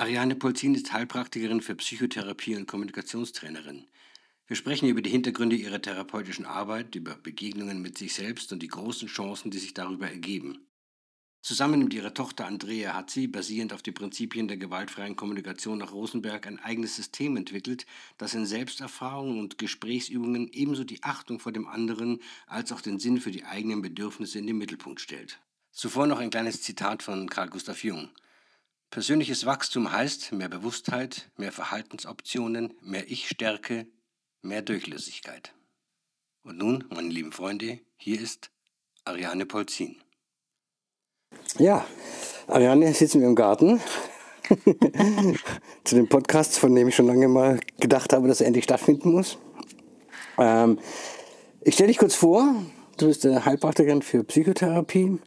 Ariane Polzin ist Heilpraktikerin für Psychotherapie und Kommunikationstrainerin. Wir sprechen über die Hintergründe ihrer therapeutischen Arbeit, über Begegnungen mit sich selbst und die großen Chancen, die sich darüber ergeben. Zusammen mit ihrer Tochter Andrea hat sie, basierend auf den Prinzipien der gewaltfreien Kommunikation nach Rosenberg, ein eigenes System entwickelt, das in Selbsterfahrungen und Gesprächsübungen ebenso die Achtung vor dem anderen als auch den Sinn für die eigenen Bedürfnisse in den Mittelpunkt stellt. Zuvor noch ein kleines Zitat von Carl Gustav Jung. Persönliches Wachstum heißt mehr Bewusstheit, mehr Verhaltensoptionen, mehr Ich-Stärke, mehr Durchlässigkeit. Und nun, meine lieben Freunde, hier ist Ariane Polzin. Ja, Ariane, sitzen wir im Garten. Zu den Podcasts, von dem ich schon lange mal gedacht habe, dass er endlich stattfinden muss. Ähm, ich stelle dich kurz vor. Du bist äh, Heilpraktikerin für Psychotherapie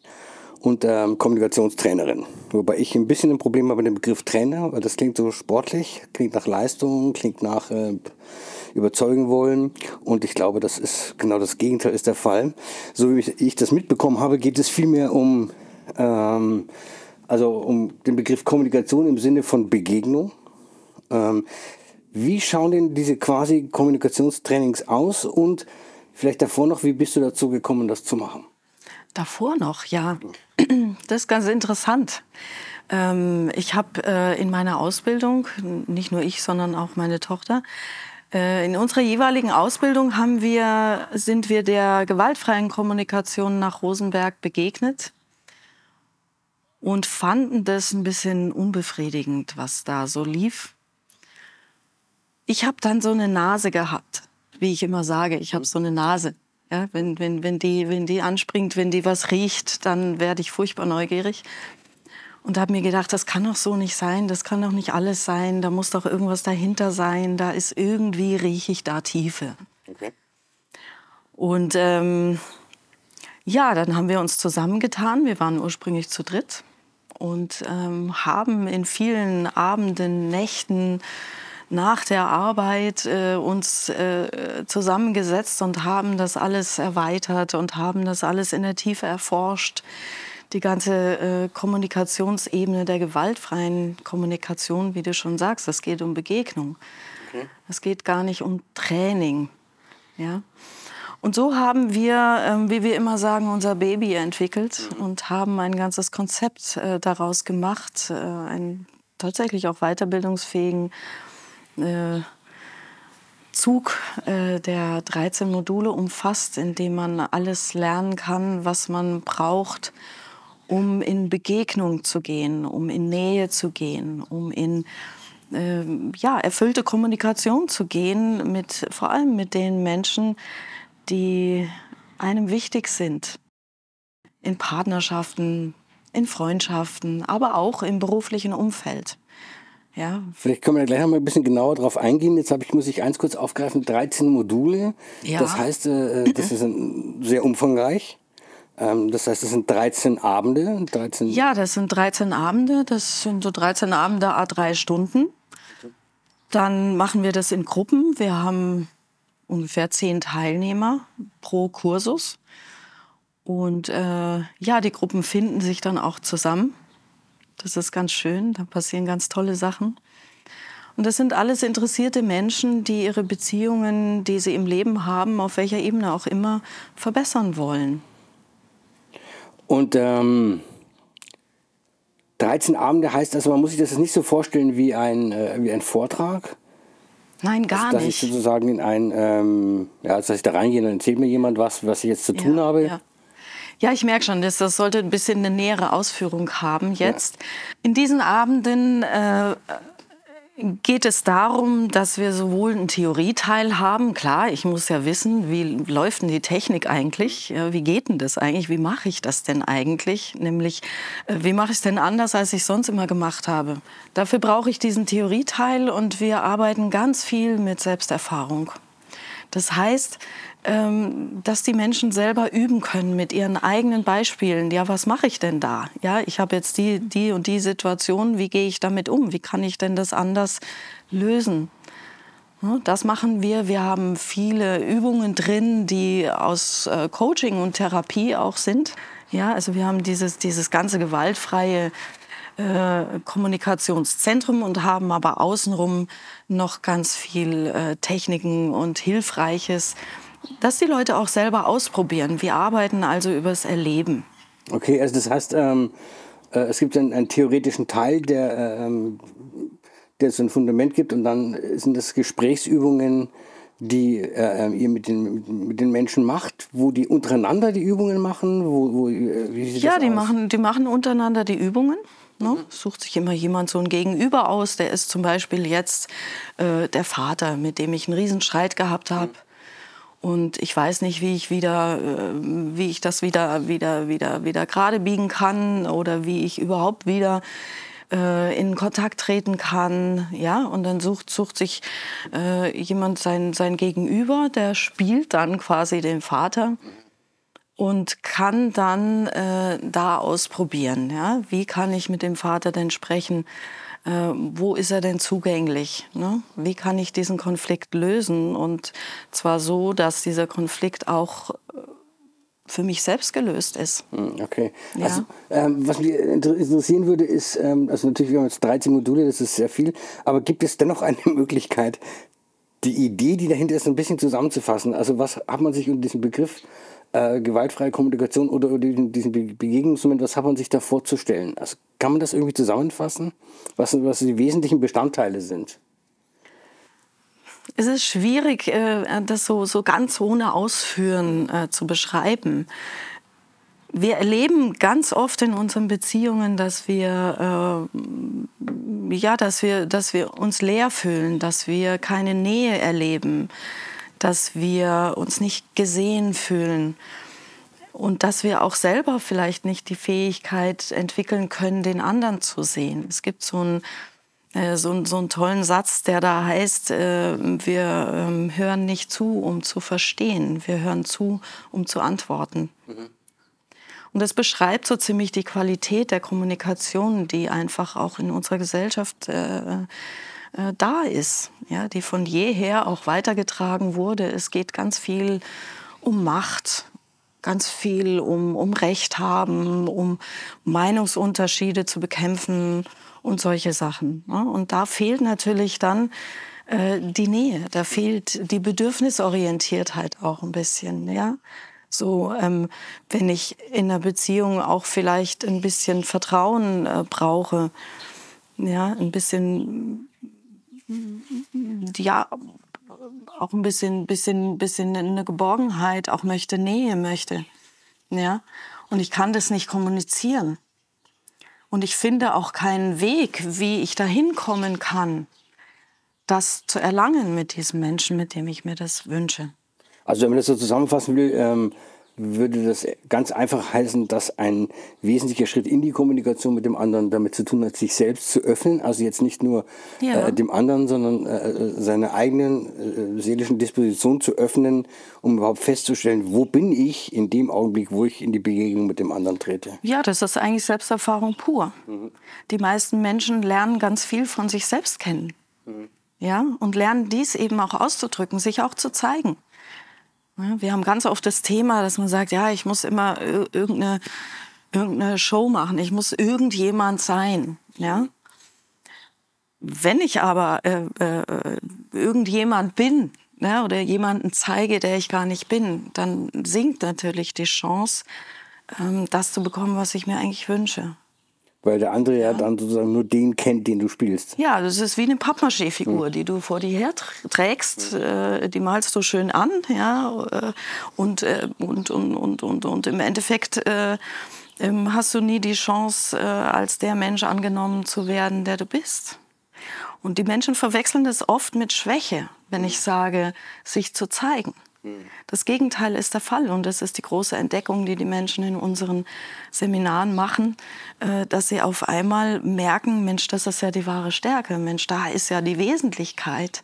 und ähm, Kommunikationstrainerin. Wobei ich ein bisschen ein Problem habe mit dem Begriff Trainer, weil das klingt so sportlich, klingt nach Leistung, klingt nach äh, überzeugen wollen. Und ich glaube, das ist genau das Gegenteil ist der Fall. So wie ich das mitbekommen habe, geht es vielmehr um ähm, also um den Begriff Kommunikation im Sinne von Begegnung. Ähm, wie schauen denn diese quasi Kommunikationstrainings aus und vielleicht davor noch, wie bist du dazu gekommen, das zu machen? Davor noch, ja. Das ist ganz interessant. Ähm, ich habe äh, in meiner Ausbildung, nicht nur ich, sondern auch meine Tochter, äh, in unserer jeweiligen Ausbildung haben wir, sind wir der gewaltfreien Kommunikation nach Rosenberg begegnet und fanden das ein bisschen unbefriedigend, was da so lief. Ich habe dann so eine Nase gehabt, wie ich immer sage, ich habe so eine Nase. Ja, wenn, wenn, wenn, die, wenn die anspringt, wenn die was riecht, dann werde ich furchtbar neugierig. Und habe mir gedacht, das kann doch so nicht sein, das kann doch nicht alles sein, da muss doch irgendwas dahinter sein, da ist irgendwie, rieche ich da Tiefe. Okay. Und ähm, ja, dann haben wir uns zusammengetan, wir waren ursprünglich zu dritt und ähm, haben in vielen Abenden, Nächten nach der Arbeit äh, uns äh, zusammengesetzt und haben das alles erweitert und haben das alles in der Tiefe erforscht. Die ganze äh, Kommunikationsebene der gewaltfreien Kommunikation, wie du schon sagst, das geht um Begegnung. Es okay. geht gar nicht um Training. Ja? Und so haben wir, ähm, wie wir immer sagen, unser Baby entwickelt mhm. und haben ein ganzes Konzept äh, daraus gemacht, äh, einen tatsächlich auch weiterbildungsfähigen äh, Zug, der 13 Module umfasst, in dem man alles lernen kann, was man braucht, um in Begegnung zu gehen, um in Nähe zu gehen, um in ja, erfüllte Kommunikation zu gehen, mit, vor allem mit den Menschen, die einem wichtig sind. In Partnerschaften, in Freundschaften, aber auch im beruflichen Umfeld. Ja. Vielleicht können wir da gleich noch mal ein bisschen genauer drauf eingehen. Jetzt ich, muss ich eins kurz aufgreifen, 13 Module. Ja. Das heißt, äh, äh das ist sehr umfangreich. Ähm, das heißt, das sind 13 Abende. 13 ja, das sind 13 Abende. Das sind so 13 Abende, a drei Stunden. Dann machen wir das in Gruppen. Wir haben ungefähr zehn Teilnehmer pro Kursus. Und äh, ja, die Gruppen finden sich dann auch zusammen. Das ist ganz schön, da passieren ganz tolle Sachen. Und das sind alles interessierte Menschen, die ihre Beziehungen, die sie im Leben haben, auf welcher Ebene auch immer, verbessern wollen. Und ähm, 13 Abende heißt also, man muss sich das nicht so vorstellen wie ein, äh, wie ein Vortrag, Nein, gar dass, dass nicht. Dass ich sozusagen in ein, ähm, ja, dass ich da reingehe und erzählt mir jemand was, was ich jetzt zu tun ja, habe. Ja. Ja, ich merke schon, das, das sollte ein bisschen eine nähere Ausführung haben jetzt. Ja. In diesen Abenden äh, geht es darum, dass wir sowohl einen Theorieteil haben. Klar, ich muss ja wissen, wie läuft denn die Technik eigentlich? Wie geht denn das eigentlich? Wie mache ich das denn eigentlich? Nämlich, äh, wie mache ich es denn anders, als ich sonst immer gemacht habe? Dafür brauche ich diesen Theorieteil und wir arbeiten ganz viel mit Selbsterfahrung. Das heißt, dass die Menschen selber üben können mit ihren eigenen Beispielen. Ja, was mache ich denn da? Ja, ich habe jetzt die, die und die Situation. Wie gehe ich damit um? Wie kann ich denn das anders lösen? Das machen wir. Wir haben viele Übungen drin, die aus äh, Coaching und Therapie auch sind. Ja, also wir haben dieses, dieses ganze gewaltfreie äh, Kommunikationszentrum und haben aber außenrum noch ganz viel äh, Techniken und Hilfreiches, dass die Leute auch selber ausprobieren. Wir arbeiten also übers Erleben. Okay, also das heißt, ähm, äh, es gibt einen, einen, theoretischen Teil, der, ähm, der so ein Fundament gibt und dann sind das Gesprächsübungen, die äh, ihr mit den, mit den Menschen macht, wo die untereinander die Übungen machen? Wo, wo, ja, die machen, die machen untereinander die Übungen. Ne? Mhm. Sucht sich immer jemand so ein Gegenüber aus. Der ist zum Beispiel jetzt äh, der Vater, mit dem ich einen Riesenstreit gehabt habe. Mhm. Und ich weiß nicht, wie ich wieder, äh, wie ich das wieder, wieder, wieder, wieder gerade biegen kann oder wie ich überhaupt wieder äh, in Kontakt treten kann. Ja, und dann sucht, sucht sich äh, jemand sein, sein Gegenüber, der spielt dann quasi den Vater und kann dann äh, da ausprobieren. Ja? Wie kann ich mit dem Vater denn sprechen? Äh, wo ist er denn zugänglich? Ne? Wie kann ich diesen Konflikt lösen? Und zwar so, dass dieser Konflikt auch für mich selbst gelöst ist. Hm, okay. Ja. Also, ähm, was mich interessieren würde, ist, ähm, also natürlich, wir haben jetzt 13 Module, das ist sehr viel, aber gibt es dennoch eine Möglichkeit, die Idee, die dahinter ist, ein bisschen zusammenzufassen? Also was hat man sich unter diesem Begriff äh, gewaltfreie Kommunikation oder, oder diesen Begegnungsmoment, was hat man sich da vorzustellen? Also kann man das irgendwie zusammenfassen, was, was die wesentlichen Bestandteile sind? Es ist schwierig, äh, das so, so ganz ohne Ausführen äh, zu beschreiben. Wir erleben ganz oft in unseren Beziehungen, dass wir, äh, ja, dass wir, dass wir uns leer fühlen, dass wir keine Nähe erleben, dass wir uns nicht gesehen fühlen und dass wir auch selber vielleicht nicht die Fähigkeit entwickeln können, den anderen zu sehen. Es gibt so ein äh, so, so einen tollen Satz, der da heißt, äh, wir ähm, hören nicht zu, um zu verstehen, wir hören zu, um zu antworten. Mhm. Und das beschreibt so ziemlich die Qualität der Kommunikation, die einfach auch in unserer Gesellschaft äh, äh, da ist, ja, die von jeher auch weitergetragen wurde. Es geht ganz viel um Macht, ganz viel um, um Recht haben, um Meinungsunterschiede zu bekämpfen und solche Sachen. Ne? Und da fehlt natürlich dann äh, die Nähe, da fehlt die Bedürfnisorientiertheit auch ein bisschen. Ja? So, ähm, wenn ich in einer Beziehung auch vielleicht ein bisschen Vertrauen äh, brauche, ja, ein bisschen, ja, auch ein bisschen, bisschen, bisschen eine Geborgenheit, auch möchte Nähe möchte, ja, und ich kann das nicht kommunizieren, und ich finde auch keinen Weg, wie ich dahin kommen kann, das zu erlangen mit diesem Menschen, mit dem ich mir das wünsche. Also wenn man das so zusammenfassen will, ähm, würde das ganz einfach heißen, dass ein wesentlicher Schritt in die Kommunikation mit dem anderen damit zu tun hat, sich selbst zu öffnen. Also jetzt nicht nur ja. äh, dem anderen, sondern äh, seine eigenen äh, seelischen Dispositionen zu öffnen, um überhaupt festzustellen, wo bin ich in dem Augenblick, wo ich in die Begegnung mit dem anderen trete. Ja, das ist eigentlich Selbsterfahrung pur. Mhm. Die meisten Menschen lernen ganz viel von sich selbst kennen. Mhm. Ja, und lernen dies eben auch auszudrücken, sich auch zu zeigen. Wir haben ganz oft das Thema, dass man sagt, ja, ich muss immer irgendeine, irgendeine Show machen, ich muss irgendjemand sein. Ja? Wenn ich aber äh, äh, irgendjemand bin ne, oder jemanden zeige, der ich gar nicht bin, dann sinkt natürlich die Chance, ähm, das zu bekommen, was ich mir eigentlich wünsche. Weil der andere ja. ja dann sozusagen nur den kennt, den du spielst. Ja, das ist wie eine Pappmaché-Figur, hm. die du vor dir her trägst. Äh, die malst du schön an, ja. Äh, und, äh, und, und, und, und, und im Endeffekt äh, ähm, hast du nie die Chance, äh, als der Mensch angenommen zu werden, der du bist. Und die Menschen verwechseln das oft mit Schwäche, wenn ich sage, sich zu zeigen. Das Gegenteil ist der Fall und das ist die große Entdeckung, die die Menschen in unseren Seminaren machen, äh, dass sie auf einmal merken, Mensch, das ist ja die wahre Stärke, Mensch, da ist ja die Wesentlichkeit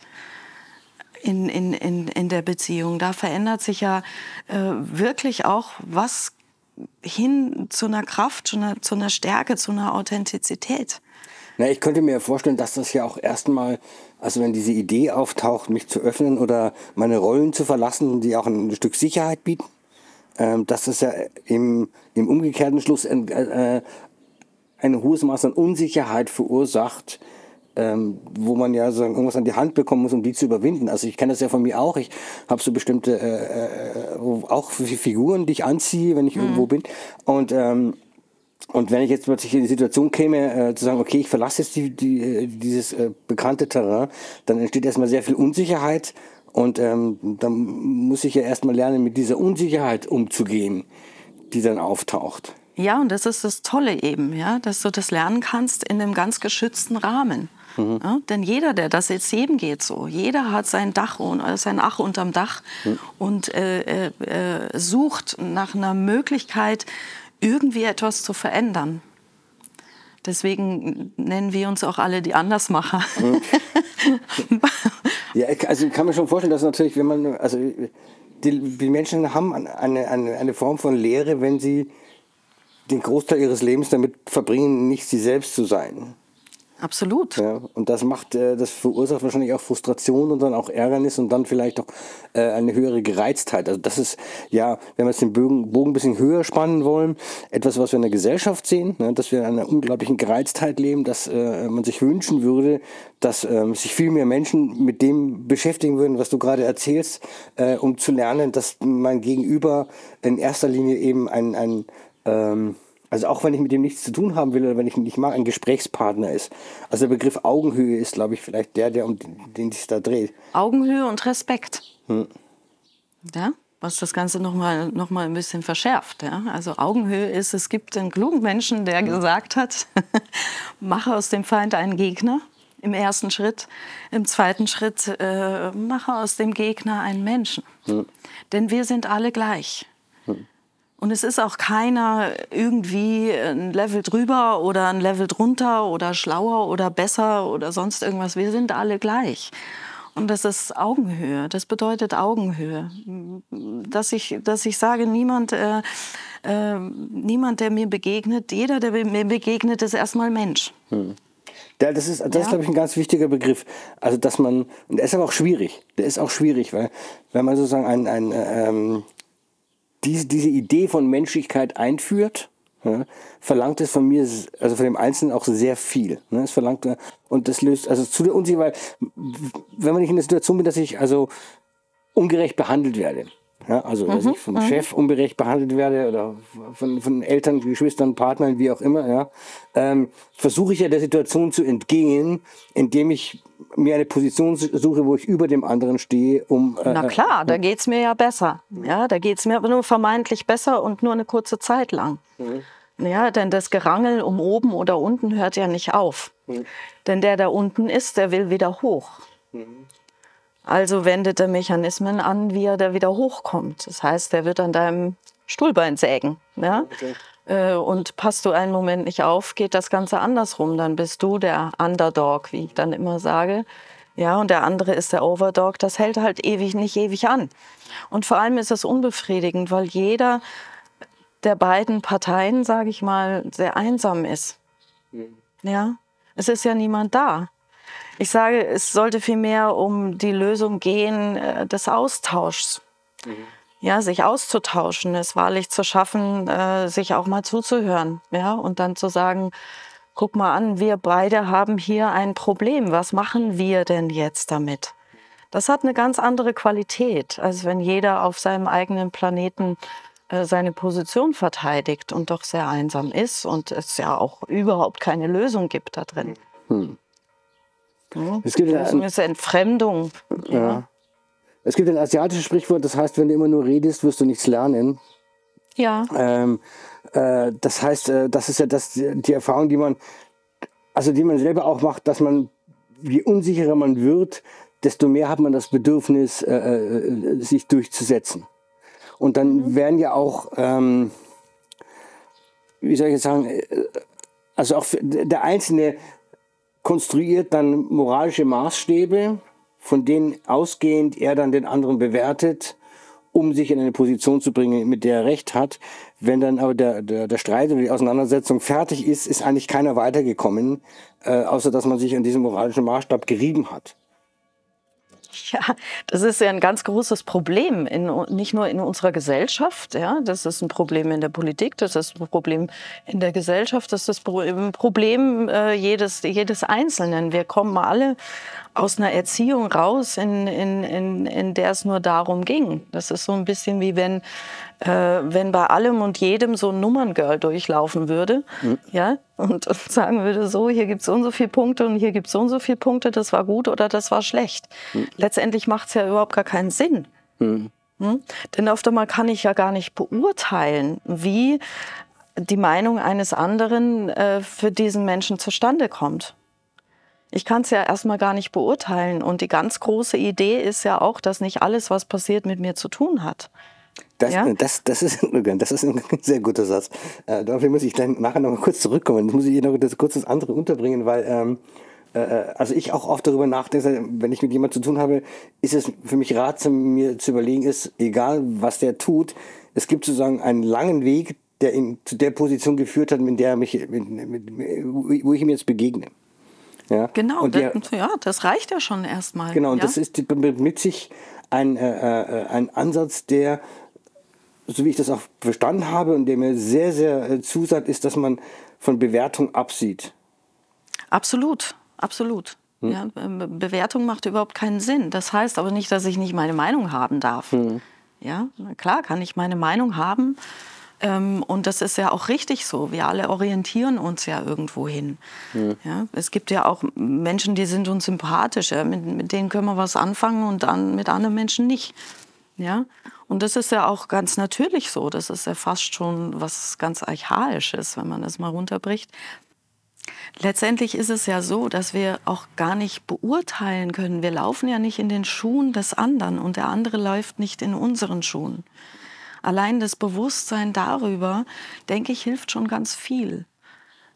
in, in, in, in der Beziehung. Da verändert sich ja äh, wirklich auch was hin zu einer Kraft, zu einer, zu einer Stärke, zu einer Authentizität. Na, ich könnte mir vorstellen, dass das ja auch erstmal also wenn diese Idee auftaucht, mich zu öffnen oder meine Rollen zu verlassen, die auch ein Stück Sicherheit bieten, ähm, dass das ja im, im umgekehrten Schluss äh, ein hohes Maß an Unsicherheit verursacht, ähm, wo man ja so irgendwas an die Hand bekommen muss, um die zu überwinden. Also ich kenne das ja von mir auch. Ich habe so bestimmte äh, äh, auch Figuren, die ich anziehe, wenn ich mhm. irgendwo bin. Und ähm, und wenn ich jetzt plötzlich in die Situation käme, äh, zu sagen, okay, ich verlasse jetzt die, die, äh, dieses äh, bekannte Terrain, dann entsteht erstmal sehr viel Unsicherheit und ähm, dann muss ich ja erstmal lernen, mit dieser Unsicherheit umzugehen, die dann auftaucht. Ja, und das ist das Tolle eben, ja, dass du das lernen kannst in einem ganz geschützten Rahmen. Mhm. Ja, denn jeder, der das jetzt jedem geht so, jeder hat sein Dach und äh, sein Ach unterm Dach mhm. und äh, äh, sucht nach einer Möglichkeit, irgendwie etwas zu verändern. Deswegen nennen wir uns auch alle die Andersmacher. Ja, also ich kann mir schon vorstellen, dass natürlich, wenn man, also die, die Menschen haben eine, eine, eine Form von Lehre, wenn sie den Großteil ihres Lebens damit verbringen, nicht sie selbst zu sein. Absolut. Ja, und das macht, äh, das verursacht wahrscheinlich auch Frustration und dann auch Ärgernis und dann vielleicht auch äh, eine höhere Gereiztheit. Also das ist ja, wenn wir jetzt den Bogen, Bogen ein bisschen höher spannen wollen, etwas, was wir in der Gesellschaft sehen, ne, dass wir in einer unglaublichen Gereiztheit leben, dass äh, man sich wünschen würde, dass ähm, sich viel mehr Menschen mit dem beschäftigen würden, was du gerade erzählst, äh, um zu lernen, dass mein Gegenüber in erster Linie eben ein, ein ähm, also auch wenn ich mit dem nichts zu tun haben will oder wenn ich ihn nicht mag, ein Gesprächspartner ist. Also der Begriff Augenhöhe ist, glaube ich, vielleicht der, der um den sich da dreht. Augenhöhe und Respekt. Hm. Ja, was das Ganze nochmal noch mal ein bisschen verschärft. Ja? Also Augenhöhe ist, es gibt einen klugen Menschen, der hm. gesagt hat, mache aus dem Feind einen Gegner im ersten Schritt. Im zweiten Schritt äh, mache aus dem Gegner einen Menschen. Hm. Denn wir sind alle gleich. Und es ist auch keiner irgendwie ein Level drüber oder ein Level drunter oder schlauer oder besser oder sonst irgendwas. Wir sind alle gleich. Und das ist Augenhöhe. Das bedeutet Augenhöhe. Dass ich, dass ich sage, niemand, äh, äh, niemand, der mir begegnet, jeder, der mir begegnet, ist erstmal Mensch. Hm. Ja, das ist, das ja. ist, glaube ich, ein ganz wichtiger Begriff. Also, dass man, und der ist aber auch schwierig. Der ist auch schwierig, weil, wenn man sozusagen ein, ein ähm, diese, diese Idee von Menschlichkeit einführt, ja, verlangt es von mir, also von dem Einzelnen auch sehr viel. Ne? Es verlangt, und das löst, also zu der Unsicherheit, weil, wenn man nicht in der Situation bin, dass ich also ungerecht behandelt werde, ja, also, dass mhm, ich vom mhm. Chef ungerecht behandelt werde oder von, von Eltern, Geschwistern, Partnern, wie auch immer, ja, ähm, versuche ich ja der Situation zu entgehen, indem ich mir eine Position suche, wo ich über dem anderen stehe, um. Äh, Na klar, äh, da geht's mir ja besser. Ja, da geht's mir aber nur vermeintlich besser und nur eine kurze Zeit lang. Mhm. Ja, denn das Gerangel um oben oder unten hört ja nicht auf. Mhm. Denn der da unten ist, der will wieder hoch. Also wendet er Mechanismen an, wie er da wieder hochkommt. Das heißt, er wird an deinem Stuhlbein sägen. Ja? Okay. Äh, und passt du einen Moment nicht auf, geht das Ganze andersrum. Dann bist du der Underdog, wie ich dann immer sage. Ja, und der andere ist der Overdog. Das hält halt ewig, nicht ewig an. Und vor allem ist das unbefriedigend, weil jeder der beiden Parteien, sage ich mal, sehr einsam ist. Mhm. Ja, es ist ja niemand da. Ich sage, es sollte vielmehr um die Lösung gehen äh, des Austauschs. Mhm. Ja, sich auszutauschen, es wahrlich zu schaffen, äh, sich auch mal zuzuhören. Ja, und dann zu sagen, guck mal an, wir beide haben hier ein Problem. Was machen wir denn jetzt damit? Das hat eine ganz andere Qualität, als wenn jeder auf seinem eigenen Planeten äh, seine Position verteidigt und doch sehr einsam ist und es ja auch überhaupt keine Lösung gibt da drin. Hm. Es gibt das ein, ist Entfremdung. Ja. Es gibt ein asiatisches Sprichwort, das heißt, wenn du immer nur redest, wirst du nichts lernen. Ja. Ähm, äh, das heißt, äh, das ist ja das, die Erfahrung, die man, also die man selber auch macht, dass man, je unsicherer man wird, desto mehr hat man das Bedürfnis, äh, äh sich durchzusetzen. Und dann mhm. werden ja auch, ähm, wie soll ich jetzt sagen, äh, also auch der Einzelne konstruiert dann moralische Maßstäbe, von denen ausgehend er dann den anderen bewertet, um sich in eine Position zu bringen, mit der er recht hat. Wenn dann aber der, der, der Streit oder die Auseinandersetzung fertig ist, ist eigentlich keiner weitergekommen, äh, außer dass man sich an diesem moralischen Maßstab gerieben hat. Ja, das ist ja ein ganz großes Problem, in, nicht nur in unserer Gesellschaft. Ja, das ist ein Problem in der Politik, das ist ein Problem in der Gesellschaft, das ist ein Problem äh, jedes, jedes Einzelnen. Wir kommen alle aus einer Erziehung raus, in, in, in, in der es nur darum ging. Das ist so ein bisschen wie wenn, äh, wenn bei allem und jedem so ein Nummerngirl durchlaufen würde mhm. ja, und, und, sagen würde, so, hier gibt es so und so viele Punkte und hier gibt es so und so viele Punkte, das war gut oder das war schlecht. Mhm. Letztendlich macht es ja überhaupt gar keinen Sinn. Mhm. Hm? Denn oft einmal kann ich ja gar nicht beurteilen, wie die Meinung eines anderen äh, für diesen Menschen zustande kommt. Ich kann es ja erstmal gar nicht beurteilen. Und die ganz große Idee ist ja auch, dass nicht alles, was passiert, mit mir zu tun hat. Das, ja? das, das, ist, das ist ein sehr guter Satz. Äh, dafür muss ich dann nachher noch mal kurz zurückkommen. Jetzt muss ich noch das, kurz das andere unterbringen, weil ähm, äh, also ich auch oft darüber nachdenke, wenn ich mit jemandem zu tun habe, ist es für mich ratsam, mir zu überlegen, ist egal, was der tut, es gibt sozusagen einen langen Weg, der ihn zu der Position geführt hat, in der mich, mit, mit, wo ich ihm jetzt begegne. Ja? Genau, und das, ja, das reicht ja schon erstmal. Genau, und ja? das ist mit sich ein, äh, äh, ein Ansatz, der, so wie ich das auch verstanden habe und der mir sehr, sehr äh, zusagt, ist, dass man von Bewertung absieht. Absolut, absolut. Hm. Ja, Bewertung macht überhaupt keinen Sinn. Das heißt aber nicht, dass ich nicht meine Meinung haben darf. Hm. Ja, klar kann ich meine Meinung haben. Ähm, und das ist ja auch richtig so. Wir alle orientieren uns ja irgendwo hin. Mhm. Ja, es gibt ja auch Menschen, die sind uns sympathisch. Ja? Mit, mit, denen können wir was anfangen und dann mit anderen Menschen nicht. Ja? Und das ist ja auch ganz natürlich so. Das ist ja fast schon was ganz Archaisches, wenn man das mal runterbricht. Letztendlich ist es ja so, dass wir auch gar nicht beurteilen können. Wir laufen ja nicht in den Schuhen des anderen und der andere läuft nicht in unseren Schuhen. Allein das Bewusstsein darüber, denke ich, hilft schon ganz viel.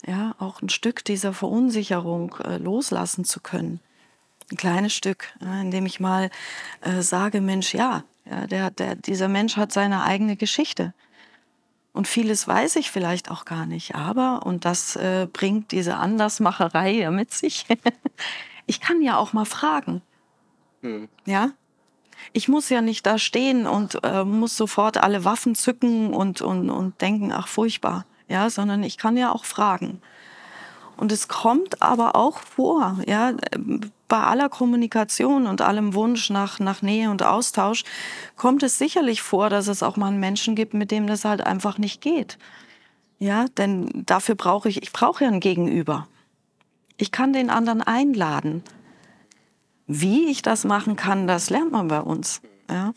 Ja, auch ein Stück dieser Verunsicherung äh, loslassen zu können. Ein kleines Stück, ja, indem ich mal äh, sage, Mensch, ja, ja der, der, dieser Mensch hat seine eigene Geschichte. Und vieles weiß ich vielleicht auch gar nicht, aber, und das äh, bringt diese Andersmacherei ja mit sich, ich kann ja auch mal fragen. Hm. Ja, ich muss ja nicht da stehen und äh, muss sofort alle Waffen zücken und, und, und denken, ach furchtbar, ja, sondern ich kann ja auch fragen. Und es kommt aber auch vor, ja, bei aller Kommunikation und allem Wunsch nach, nach Nähe und Austausch kommt es sicherlich vor, dass es auch mal einen Menschen gibt, mit dem das halt einfach nicht geht. Ja, denn dafür brauche ich, ich brauche ja ein Gegenüber. Ich kann den anderen einladen. Wie ich das machen kann, das lernt man bei uns. Ja.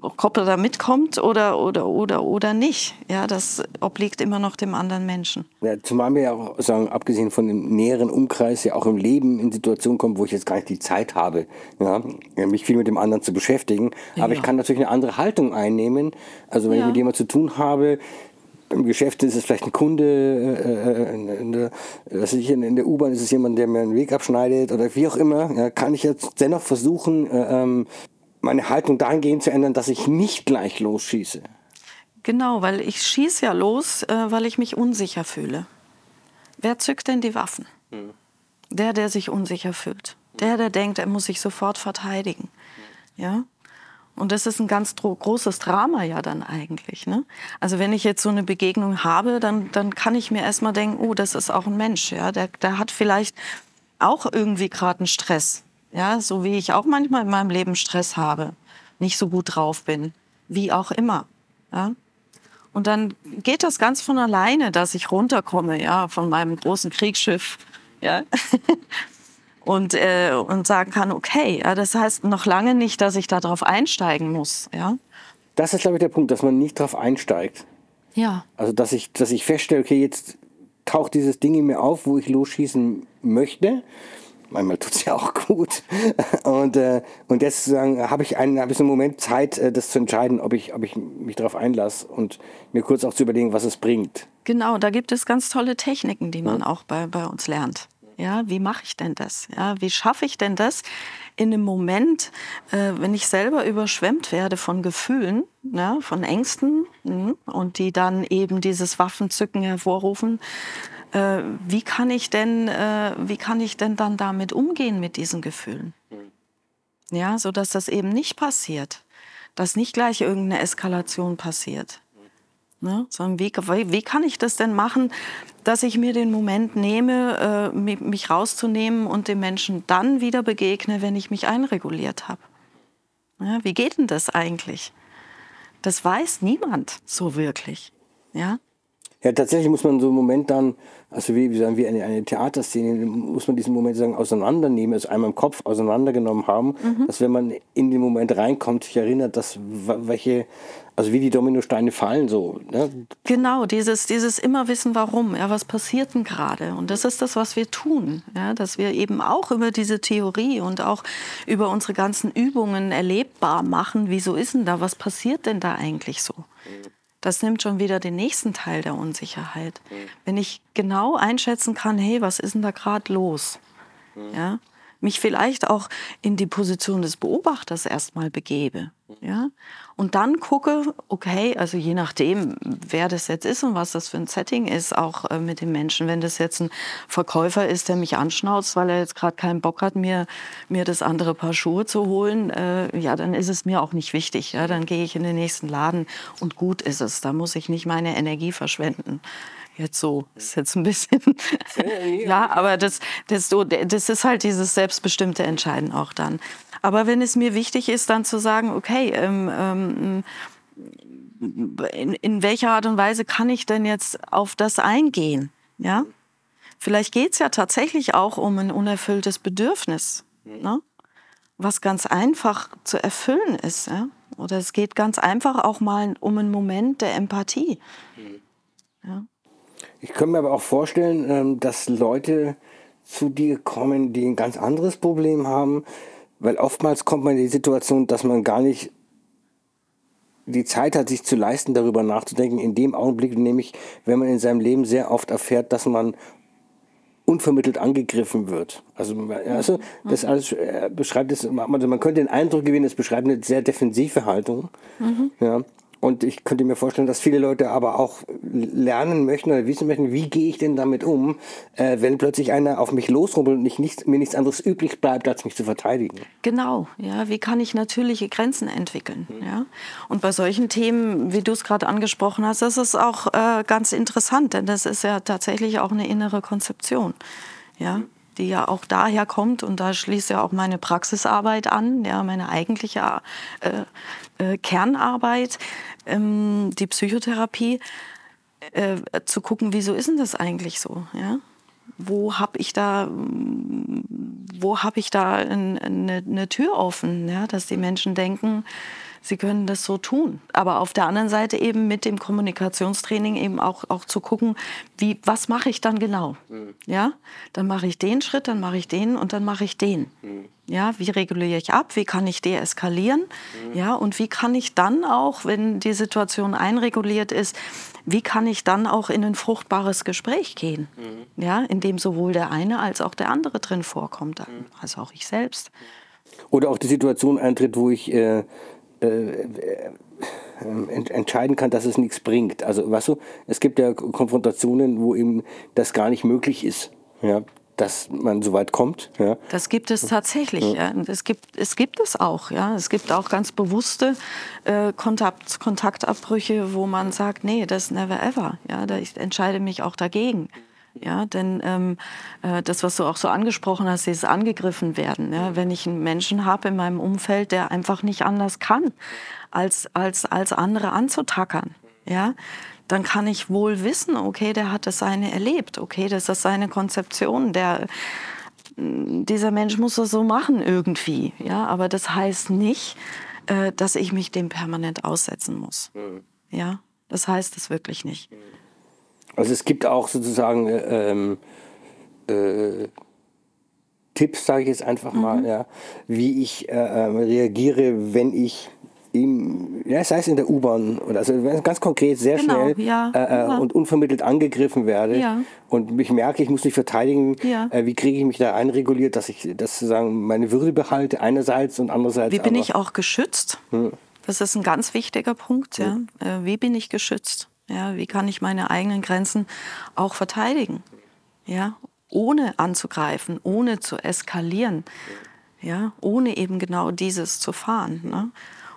Ob er da mitkommt oder, oder, oder, oder nicht, ja, das obliegt immer noch dem anderen Menschen. Ja, zumal wir ja auch sagen, abgesehen von dem näheren Umkreis, ja auch im Leben in Situationen kommen, wo ich jetzt gar nicht die Zeit habe, ja, mich viel mit dem anderen zu beschäftigen. Ja. Aber ich kann natürlich eine andere Haltung einnehmen. Also wenn ja. ich mit jemandem zu tun habe, im Geschäft ist es vielleicht ein Kunde, äh, äh in, der, in der U-Bahn ist es jemand, der mir einen Weg abschneidet oder wie auch immer, ja, kann ich jetzt dennoch versuchen, äh, ähm, meine Haltung dahingehend zu ändern, dass ich nicht gleich losschieße. Genau, weil ich schieße ja los, äh, weil ich mich unsicher fühle. Wer zückt denn die Waffen? Hm. Der, der sich unsicher fühlt. Der, der denkt, er muss sich sofort verteidigen. Ja? Und das ist ein ganz großes Drama ja dann eigentlich. Ne? Also wenn ich jetzt so eine Begegnung habe, dann, dann kann ich mir erstmal denken, oh, das ist auch ein Mensch. Ja? Der, der hat vielleicht auch irgendwie gerade einen Stress. Ja? So wie ich auch manchmal in meinem Leben Stress habe, nicht so gut drauf bin, wie auch immer. Ja? Und dann geht das ganz von alleine, dass ich runterkomme ja, von meinem großen Kriegsschiff. Ja? und, äh, und sagen kann, okay, ja, das heißt noch lange nicht, dass ich darauf einsteigen muss. Ja? Das ist, glaube ich, der Punkt, dass man nicht darauf einsteigt. Ja. Also, dass ich, dass ich feststelle, okay, jetzt taucht dieses Ding in mir auf, wo ich losschießen möchte. Manchmal tut es ja auch gut. Und, äh, und jetzt habe ich, einen, hab ich so einen Moment Zeit, äh, das zu entscheiden, ob ich, ob ich mich darauf einlasse und mir kurz auch zu überlegen, was es bringt. Genau, da gibt es ganz tolle Techniken, die man auch bei, bei uns lernt. Ja, wie mache ich denn das? Ja, wie schaffe ich denn das in einem Moment, äh, wenn ich selber überschwemmt werde von Gefühlen, ja, von Ängsten mh, und die dann eben dieses Waffenzücken hervorrufen? Äh, wie kann ich denn, äh, wie kann ich denn dann damit umgehen mit diesen Gefühlen? Ja, so dass das eben nicht passiert, dass nicht gleich irgendeine Eskalation passiert. Ne? Sondern wie, wie kann ich das denn machen, dass ich mir den Moment nehme, äh, mich rauszunehmen und dem Menschen dann wieder begegne, wenn ich mich einreguliert habe? Ja, wie geht denn das eigentlich? Das weiß niemand so wirklich. Ja? Ja, tatsächlich muss man so einen Moment dann, also wie, wie sagen wir, eine, eine Theaterszene, muss man diesen Moment sagen, auseinandernehmen, also einmal im Kopf auseinandergenommen haben, mhm. dass wenn man in den Moment reinkommt, sich erinnert, dass welche, also wie die Dominosteine fallen so. Ne? Genau, dieses, dieses immer wissen, warum, ja, was passiert denn gerade? Und das ist das, was wir tun, ja, dass wir eben auch über diese Theorie und auch über unsere ganzen Übungen erlebbar machen, wieso ist denn da, was passiert denn da eigentlich so? Das nimmt schon wieder den nächsten Teil der Unsicherheit. Wenn ich genau einschätzen kann, hey, was ist denn da gerade los? Ja? Mich vielleicht auch in die Position des Beobachters erstmal begebe. Ja? Und dann gucke, okay, also je nachdem, wer das jetzt ist und was das für ein Setting ist, auch äh, mit den Menschen. Wenn das jetzt ein Verkäufer ist, der mich anschnauzt, weil er jetzt gerade keinen Bock hat, mir, mir das andere Paar Schuhe zu holen, äh, ja, dann ist es mir auch nicht wichtig. Ja? Dann gehe ich in den nächsten Laden und gut ist es. Da muss ich nicht meine Energie verschwenden jetzt so, ist jetzt ein bisschen, ja, aber das, das, so, das ist halt dieses selbstbestimmte Entscheiden auch dann. Aber wenn es mir wichtig ist, dann zu sagen, okay, ähm, ähm, in, in welcher Art und Weise kann ich denn jetzt auf das eingehen, ja? Vielleicht geht es ja tatsächlich auch um ein unerfülltes Bedürfnis, ne? was ganz einfach zu erfüllen ist. Ja? Oder es geht ganz einfach auch mal um einen Moment der Empathie. Ja? Ich könnte mir aber auch vorstellen, ähm, dass Leute zu dir kommen, die ein ganz anderes Problem haben, weil oftmals kommt man in die Situation, dass man gar nicht die Zeit hat, sich zu leisten, darüber nachzudenken. In dem Augenblick, nämlich, wenn man in seinem Leben sehr oft erfährt, dass man unvermittelt angegriffen wird. Also, also das alles äh, beschreibt es, also man könnte den Eindruck gewinnen, es beschreibt eine sehr defensive Haltung. Mhm. Ja. Und ich könnte mir vorstellen, dass viele Leute aber auch lernen möchten oder wissen möchten, wie gehe ich denn damit um, äh, wenn plötzlich einer auf mich losrumpelt und ich nicht, mir nichts anderes übrig bleibt, als mich zu verteidigen. Genau, ja. Wie kann ich natürliche Grenzen entwickeln? Mhm. Ja? Und bei solchen Themen, wie du es gerade angesprochen hast, das ist auch äh, ganz interessant, denn das ist ja tatsächlich auch eine innere Konzeption. Ja. Mhm die ja auch daher kommt und da schließt ja auch meine Praxisarbeit an, ja, meine eigentliche äh, äh, Kernarbeit, ähm, die Psychotherapie, äh, zu gucken, wieso ist denn das eigentlich so, ja? Wo habe ich da, wo habe ich da eine, eine Tür offen, ja, dass die Menschen denken, sie können das so tun. Aber auf der anderen Seite eben mit dem Kommunikationstraining eben auch, auch zu gucken, wie, was mache ich dann genau? Mhm. Ja, dann mache ich den Schritt, dann mache ich den und dann mache ich den. Mhm. Ja, wie reguliere ich ab? Wie kann ich deeskalieren? Mhm. Ja, und wie kann ich dann auch, wenn die Situation einreguliert ist, wie kann ich dann auch in ein fruchtbares Gespräch gehen? Mhm. Ja, in dem sowohl der eine als auch der andere drin vorkommt, mhm. also auch ich selbst. Oder auch die Situation eintritt, wo ich äh, äh, äh, entscheiden kann, dass es nichts bringt. Also, weißt du, es gibt ja Konfrontationen, wo eben das gar nicht möglich ist. Ja, dass man so weit kommt. Ja. Das gibt es tatsächlich. Ja. Es, gibt, es gibt es auch. Ja. Es gibt auch ganz bewusste äh, Kontakt, Kontaktabbrüche, wo man sagt, nee, das never ever. Ja. Da ich entscheide mich auch dagegen. Ja, denn ähm, äh, das, was du auch so angesprochen hast, ist angegriffen werden. Ja? Wenn ich einen Menschen habe in meinem Umfeld, der einfach nicht anders kann, als, als, als andere anzutackern, ja, dann kann ich wohl wissen, okay, der hat das seine erlebt, okay, das ist seine Konzeption, der, dieser Mensch muss das so machen irgendwie, ja, aber das heißt nicht, äh, dass ich mich dem permanent aussetzen muss, mhm. ja, das heißt es wirklich nicht. Mhm. Also es gibt auch sozusagen äh, ähm, äh, Tipps, sage ich jetzt einfach mal, mhm. ja, wie ich äh, ähm, reagiere, wenn ich im, ja, sei es in der U-Bahn oder also ganz konkret sehr genau, schnell ja, äh, äh, ja. und unvermittelt angegriffen werde ja. und ich merke, ich muss mich verteidigen, äh, wie kriege ich mich da einreguliert, dass ich das sozusagen meine Würde behalte einerseits und andererseits. Wie bin ich auch geschützt? Hm. Das ist ein ganz wichtiger Punkt. Ja. Hm. Äh, wie bin ich geschützt? Ja, wie kann ich meine eigenen Grenzen auch verteidigen? Ja, ohne anzugreifen, ohne zu eskalieren. ja, ohne eben genau dieses zu fahren. Ne?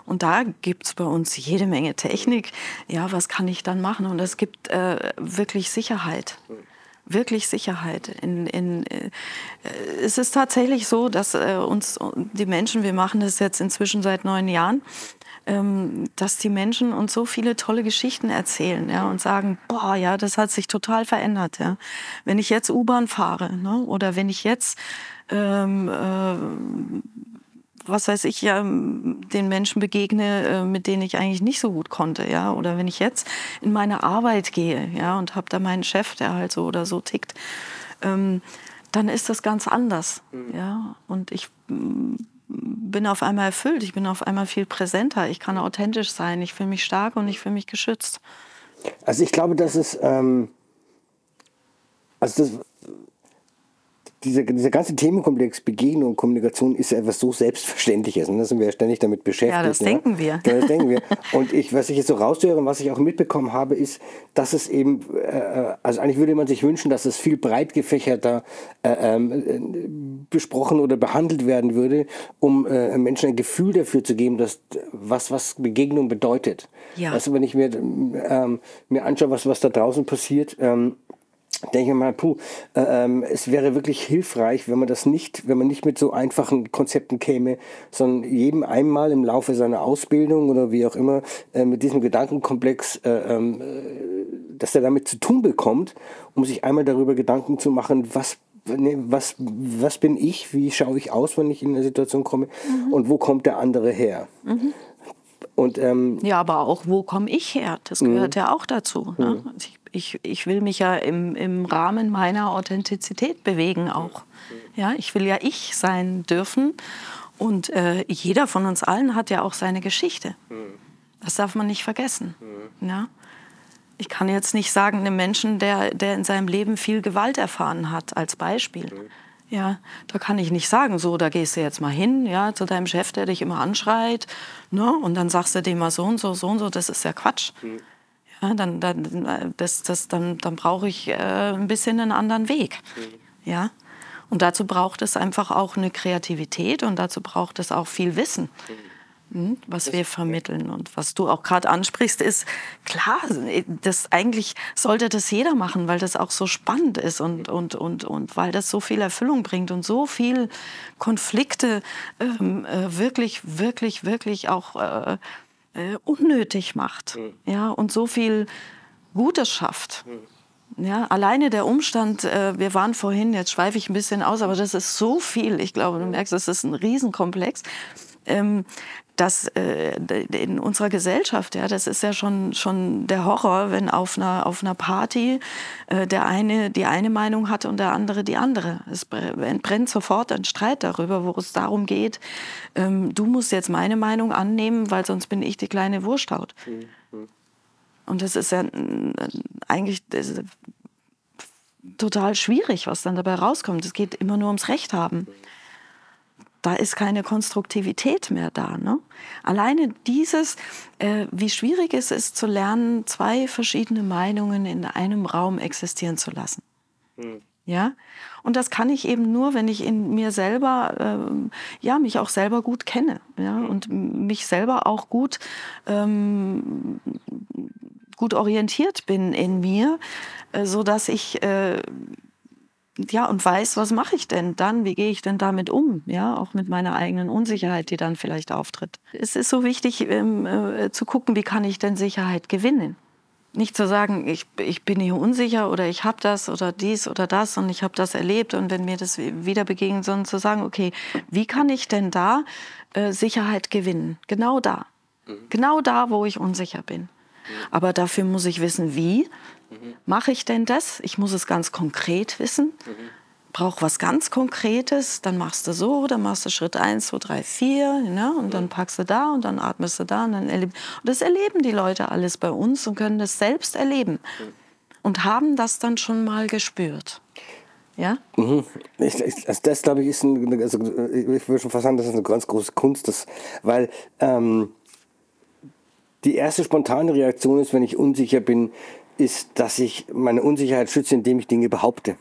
Und da gibt es bei uns jede Menge Technik. Ja, was kann ich dann machen? Und es gibt äh, wirklich Sicherheit. Wirklich Sicherheit. In, in, äh, es ist tatsächlich so, dass äh, uns die Menschen, wir machen das jetzt inzwischen seit neun Jahren, dass die Menschen uns so viele tolle Geschichten erzählen ja, und sagen, boah, ja, das hat sich total verändert. Ja. Wenn ich jetzt U-Bahn fahre ne, oder wenn ich jetzt ähm, äh, was weiß ich, ja, den Menschen begegne, äh, mit denen ich eigentlich nicht so gut konnte, ja. Oder wenn ich jetzt in meine Arbeit gehe, ja, und habe da meinen Chef, der halt so oder so tickt, ähm, dann ist das ganz anders, mhm. ja. Und ich mm, bin auf einmal erfüllt, ich bin auf einmal viel präsenter, ich kann authentisch sein, ich fühle mich stark und ich fühle mich geschützt. Also ich glaube, dass es, ähm, also das, dieser, dieser ganze Themenkomplex Begegnung und Kommunikation ist ja etwas so Selbstverständliches. Und da sind wir ja ständig damit beschäftigt. Ja, das ja. denken wir. Ja, das denken wir. Und ich, was ich jetzt so raushöre und was ich auch mitbekommen habe, ist, dass es eben, äh, also eigentlich würde man sich wünschen, dass es viel breit gefächerter äh, äh, besprochen oder behandelt werden würde, um äh, Menschen ein Gefühl dafür zu geben, dass was, was Begegnung bedeutet. Ja. Also wenn ich mir, ähm, mir anschaue, was, was da draußen passiert, ähm, denke ich mal, puh, äh, ähm, es wäre wirklich hilfreich, wenn man das nicht, wenn man nicht mit so einfachen Konzepten käme, sondern jedem einmal im Laufe seiner Ausbildung oder wie auch immer äh, mit diesem Gedankenkomplex, äh, ähm, äh, dass er damit zu tun bekommt, um sich einmal darüber Gedanken zu machen, was was, was bin ich, wie schaue ich aus, wenn ich in eine Situation komme mhm. und wo kommt der andere her. Mhm. Und, ähm, ja, aber auch, wo komme ich her? Das gehört mhm. ja auch dazu. Ne? Mhm. Ich ich, ich will mich ja im, im Rahmen meiner Authentizität bewegen auch. Ja, ich will ja ich sein dürfen. Und äh, jeder von uns allen hat ja auch seine Geschichte. Das darf man nicht vergessen. Ja? Ich kann jetzt nicht sagen, einem Menschen, der, der in seinem Leben viel Gewalt erfahren hat, als Beispiel. Ja, da kann ich nicht sagen, so, da gehst du jetzt mal hin, ja, zu deinem Chef, der dich immer anschreit, ne, und dann sagst du dem mal so und so, so und so, das ist ja Quatsch. Mhm. Ja, dann, dann, das, das, dann, dann brauche ich äh, ein bisschen einen anderen Weg. Mhm. Ja? Und dazu braucht es einfach auch eine Kreativität und dazu braucht es auch viel Wissen. Mhm. Was wir vermitteln und was du auch gerade ansprichst, ist klar, das eigentlich sollte das jeder machen, weil das auch so spannend ist und, und, und, und weil das so viel Erfüllung bringt und so viel Konflikte ähm, äh, wirklich, wirklich, wirklich auch äh, äh, unnötig macht. Mhm. Ja, und so viel Gutes schafft. Mhm. Ja, alleine der Umstand, äh, wir waren vorhin, jetzt schweife ich ein bisschen aus, aber das ist so viel. Ich glaube, du merkst, das ist ein Riesenkomplex. Ähm, dass äh, in unserer Gesellschaft, ja, das ist ja schon, schon der Horror, wenn auf einer, auf einer Party äh, der eine die eine Meinung hat und der andere die andere. Es entbrennt sofort ein Streit darüber, wo es darum geht, ähm, du musst jetzt meine Meinung annehmen, weil sonst bin ich die kleine Wursthaut. Mhm. Und das ist ja eigentlich das ist total schwierig, was dann dabei rauskommt. Es geht immer nur ums Recht haben. Mhm da ist keine Konstruktivität mehr da. Ne? Alleine dieses, äh, wie schwierig es ist zu lernen, zwei verschiedene Meinungen in einem Raum existieren zu lassen. Mhm. Ja, und das kann ich eben nur, wenn ich in mir selber, ähm, ja, mich auch selber gut kenne, ja, hm. und mich selber auch gut, ähm, gut orientiert bin in mir, äh, so dass ich äh, ja, und weiß, was mache ich denn dann? Wie gehe ich denn damit um? Ja, auch mit meiner eigenen Unsicherheit, die dann vielleicht auftritt. Es ist so wichtig ähm, äh, zu gucken, wie kann ich denn Sicherheit gewinnen? Nicht zu sagen, ich, ich bin hier unsicher oder ich habe das oder dies oder das und ich habe das erlebt und wenn mir das wieder begegnet, sondern zu sagen, okay, wie kann ich denn da äh, Sicherheit gewinnen? Genau da. Mhm. Genau da, wo ich unsicher bin. Mhm. Aber dafür muss ich wissen, wie. Mhm. Mache ich denn das? Ich muss es ganz konkret wissen. Mhm. Brauche was ganz Konkretes, dann machst du so, dann machst du Schritt 1, 2, 3, 4 ne? und dann packst du da und dann atmest du da. Und, dann erleben. und das erleben die Leute alles bei uns und können das selbst erleben mhm. und haben das dann schon mal gespürt. Ja? Mhm. Ich, ich, also das, glaube ich, ist ein, also ich würde schon fast sagen, das ist eine ganz große Kunst, das, weil ähm, die erste spontane Reaktion ist, wenn ich unsicher bin, ist, dass ich meine Unsicherheit schütze, indem ich Dinge behaupte.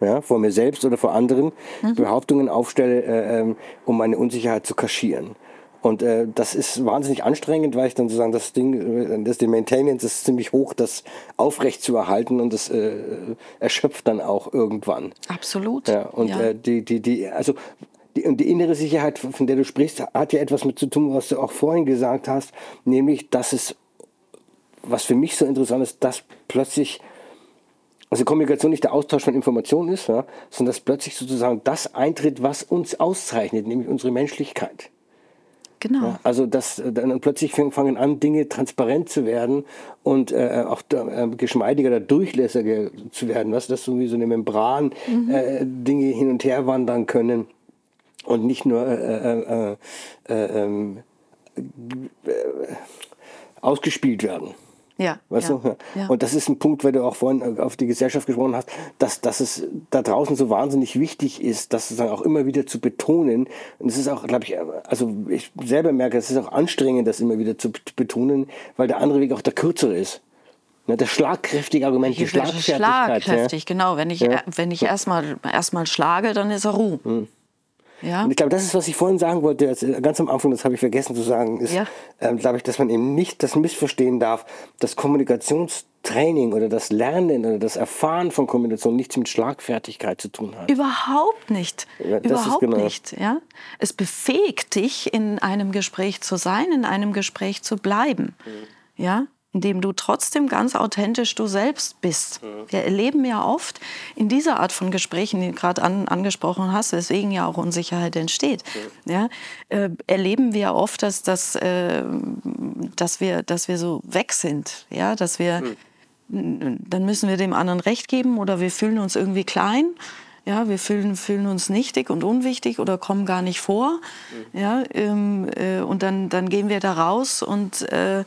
ja, vor mir selbst oder vor anderen, mhm. Behauptungen aufstelle, äh, ähm, um meine Unsicherheit zu kaschieren. Und äh, das ist wahnsinnig anstrengend, weil ich dann sozusagen das Ding, äh, das die Maintenance ist ziemlich hoch, das aufrecht zu erhalten und das äh, erschöpft dann auch irgendwann. Absolut. Ja, und ja. Äh, die, die, die, also die, die innere Sicherheit, von der du sprichst, hat ja etwas mit zu tun, was du auch vorhin gesagt hast, nämlich, dass es, was für mich so interessant ist, dass plötzlich also Kommunikation nicht der Austausch von Informationen ist, ja, sondern dass plötzlich sozusagen das eintritt, was uns auszeichnet, nämlich unsere Menschlichkeit. Genau. Ja, also dass dann plötzlich fangen an, Dinge transparent zu werden und äh, auch äh, geschmeidiger oder durchlässiger zu werden, was dass so wie so eine Membran mhm. äh, Dinge hin und her wandern können und nicht nur äh, äh, äh, ähm, ausgespielt werden. Ja. Weißt ja, du? Ja. Und das ist ein Punkt, weil du auch vorhin auf die Gesellschaft gesprochen hast, dass, dass es da draußen so wahnsinnig wichtig ist, das sozusagen auch immer wieder zu betonen. Und es ist auch, glaube ich, also ich selber merke, es ist auch anstrengend, das immer wieder zu betonen, weil der andere Weg auch der kürzere ist. Ne, das schlagkräftige Argument, die Schlagfertigkeit. Schlagkräftig, ja. genau. Wenn ich, ja. wenn ich erstmal erst schlage, dann ist er Ruhe. Hm. Ja. Und ich glaube, das ist, was ich vorhin sagen wollte, äh, ganz am Anfang, das habe ich vergessen zu sagen, ist, ja. ähm, glaube ich, dass man eben nicht das missverstehen darf, dass Kommunikationstraining oder das Lernen oder das Erfahren von Kommunikation nichts mit Schlagfertigkeit zu tun hat. Überhaupt nicht. Ja, Überhaupt genau. nicht. Ja? Es befähigt dich, in einem Gespräch zu sein, in einem Gespräch zu bleiben. Mhm. Ja? Indem du trotzdem ganz authentisch du selbst bist. Wir erleben ja oft in dieser Art von Gesprächen, die du gerade an, angesprochen hast, weswegen ja auch Unsicherheit entsteht, ja, äh, erleben wir oft, dass, dass, äh, dass, wir, dass wir so weg sind, ja, dass wir, dann müssen wir dem anderen Recht geben oder wir fühlen uns irgendwie klein. Ja, wir fühlen, fühlen uns nichtig und unwichtig oder kommen gar nicht vor. Ja, ähm, äh, und dann, dann gehen wir da raus und äh,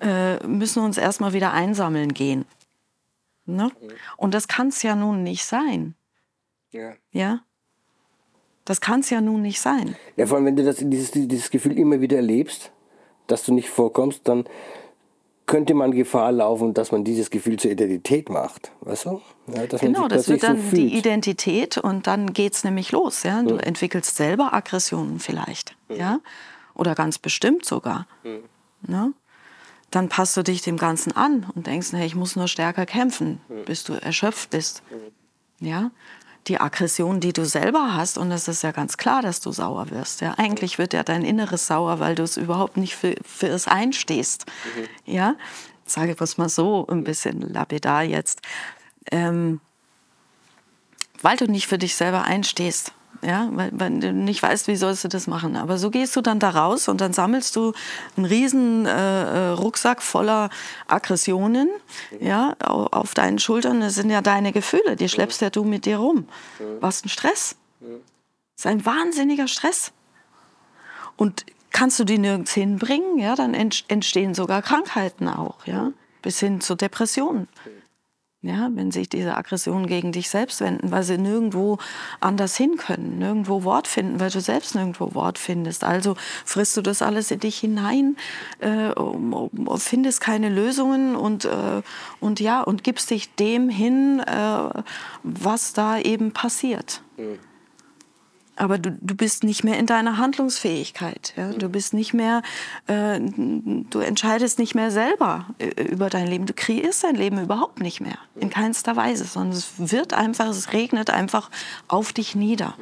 äh, müssen uns erstmal wieder einsammeln gehen. Ne? Und das kann es ja nun nicht sein. Ja. ja? Das kann es ja nun nicht sein. Ja, vor allem, wenn du das, dieses, dieses Gefühl immer wieder erlebst, dass du nicht vorkommst, dann könnte man Gefahr laufen, dass man dieses Gefühl zur Identität macht. Weißt du? Ja, genau, das wird dann so die Identität und dann geht es nämlich los. Ja? Du hm. entwickelst selber Aggressionen vielleicht. Hm. Ja? Oder ganz bestimmt sogar. Hm. Ne? Dann passt du dich dem Ganzen an und denkst, hey, ich muss nur stärker kämpfen, bis du erschöpft bist. Ja, die Aggression, die du selber hast, und es ist ja ganz klar, dass du sauer wirst. Ja, eigentlich wird ja dein Inneres sauer, weil du es überhaupt nicht für, für es einstehst. Mhm. Ja, sage ich es mal so, ein bisschen lapidar jetzt. Ähm, weil du nicht für dich selber einstehst ja, weil, weil, du nicht weißt, wie sollst du das machen. Aber so gehst du dann da raus und dann sammelst du einen riesen äh, äh Rucksack voller Aggressionen ja, auf deinen Schultern. Das sind ja deine Gefühle, die schleppst ja du mit dir rum. Was ein Stress. Das ist ein wahnsinniger Stress. Und kannst du die nirgends hinbringen, ja, dann entstehen sogar Krankheiten auch, ja, bis hin zu Depressionen. Ja, wenn sich diese Aggressionen gegen dich selbst wenden, weil sie nirgendwo anders hin können, nirgendwo Wort finden, weil du selbst nirgendwo Wort findest. Also frisst du das alles in dich hinein, äh, findest keine Lösungen und, äh, und ja, und gibst dich dem hin, äh, was da eben passiert. Mhm aber du, du bist nicht mehr in deiner Handlungsfähigkeit. Ja? Du bist nicht mehr, äh, du entscheidest nicht mehr selber äh, über dein Leben. Du kreierst dein Leben überhaupt nicht mehr, in keinster Weise, sondern es wird einfach, es regnet einfach auf dich nieder.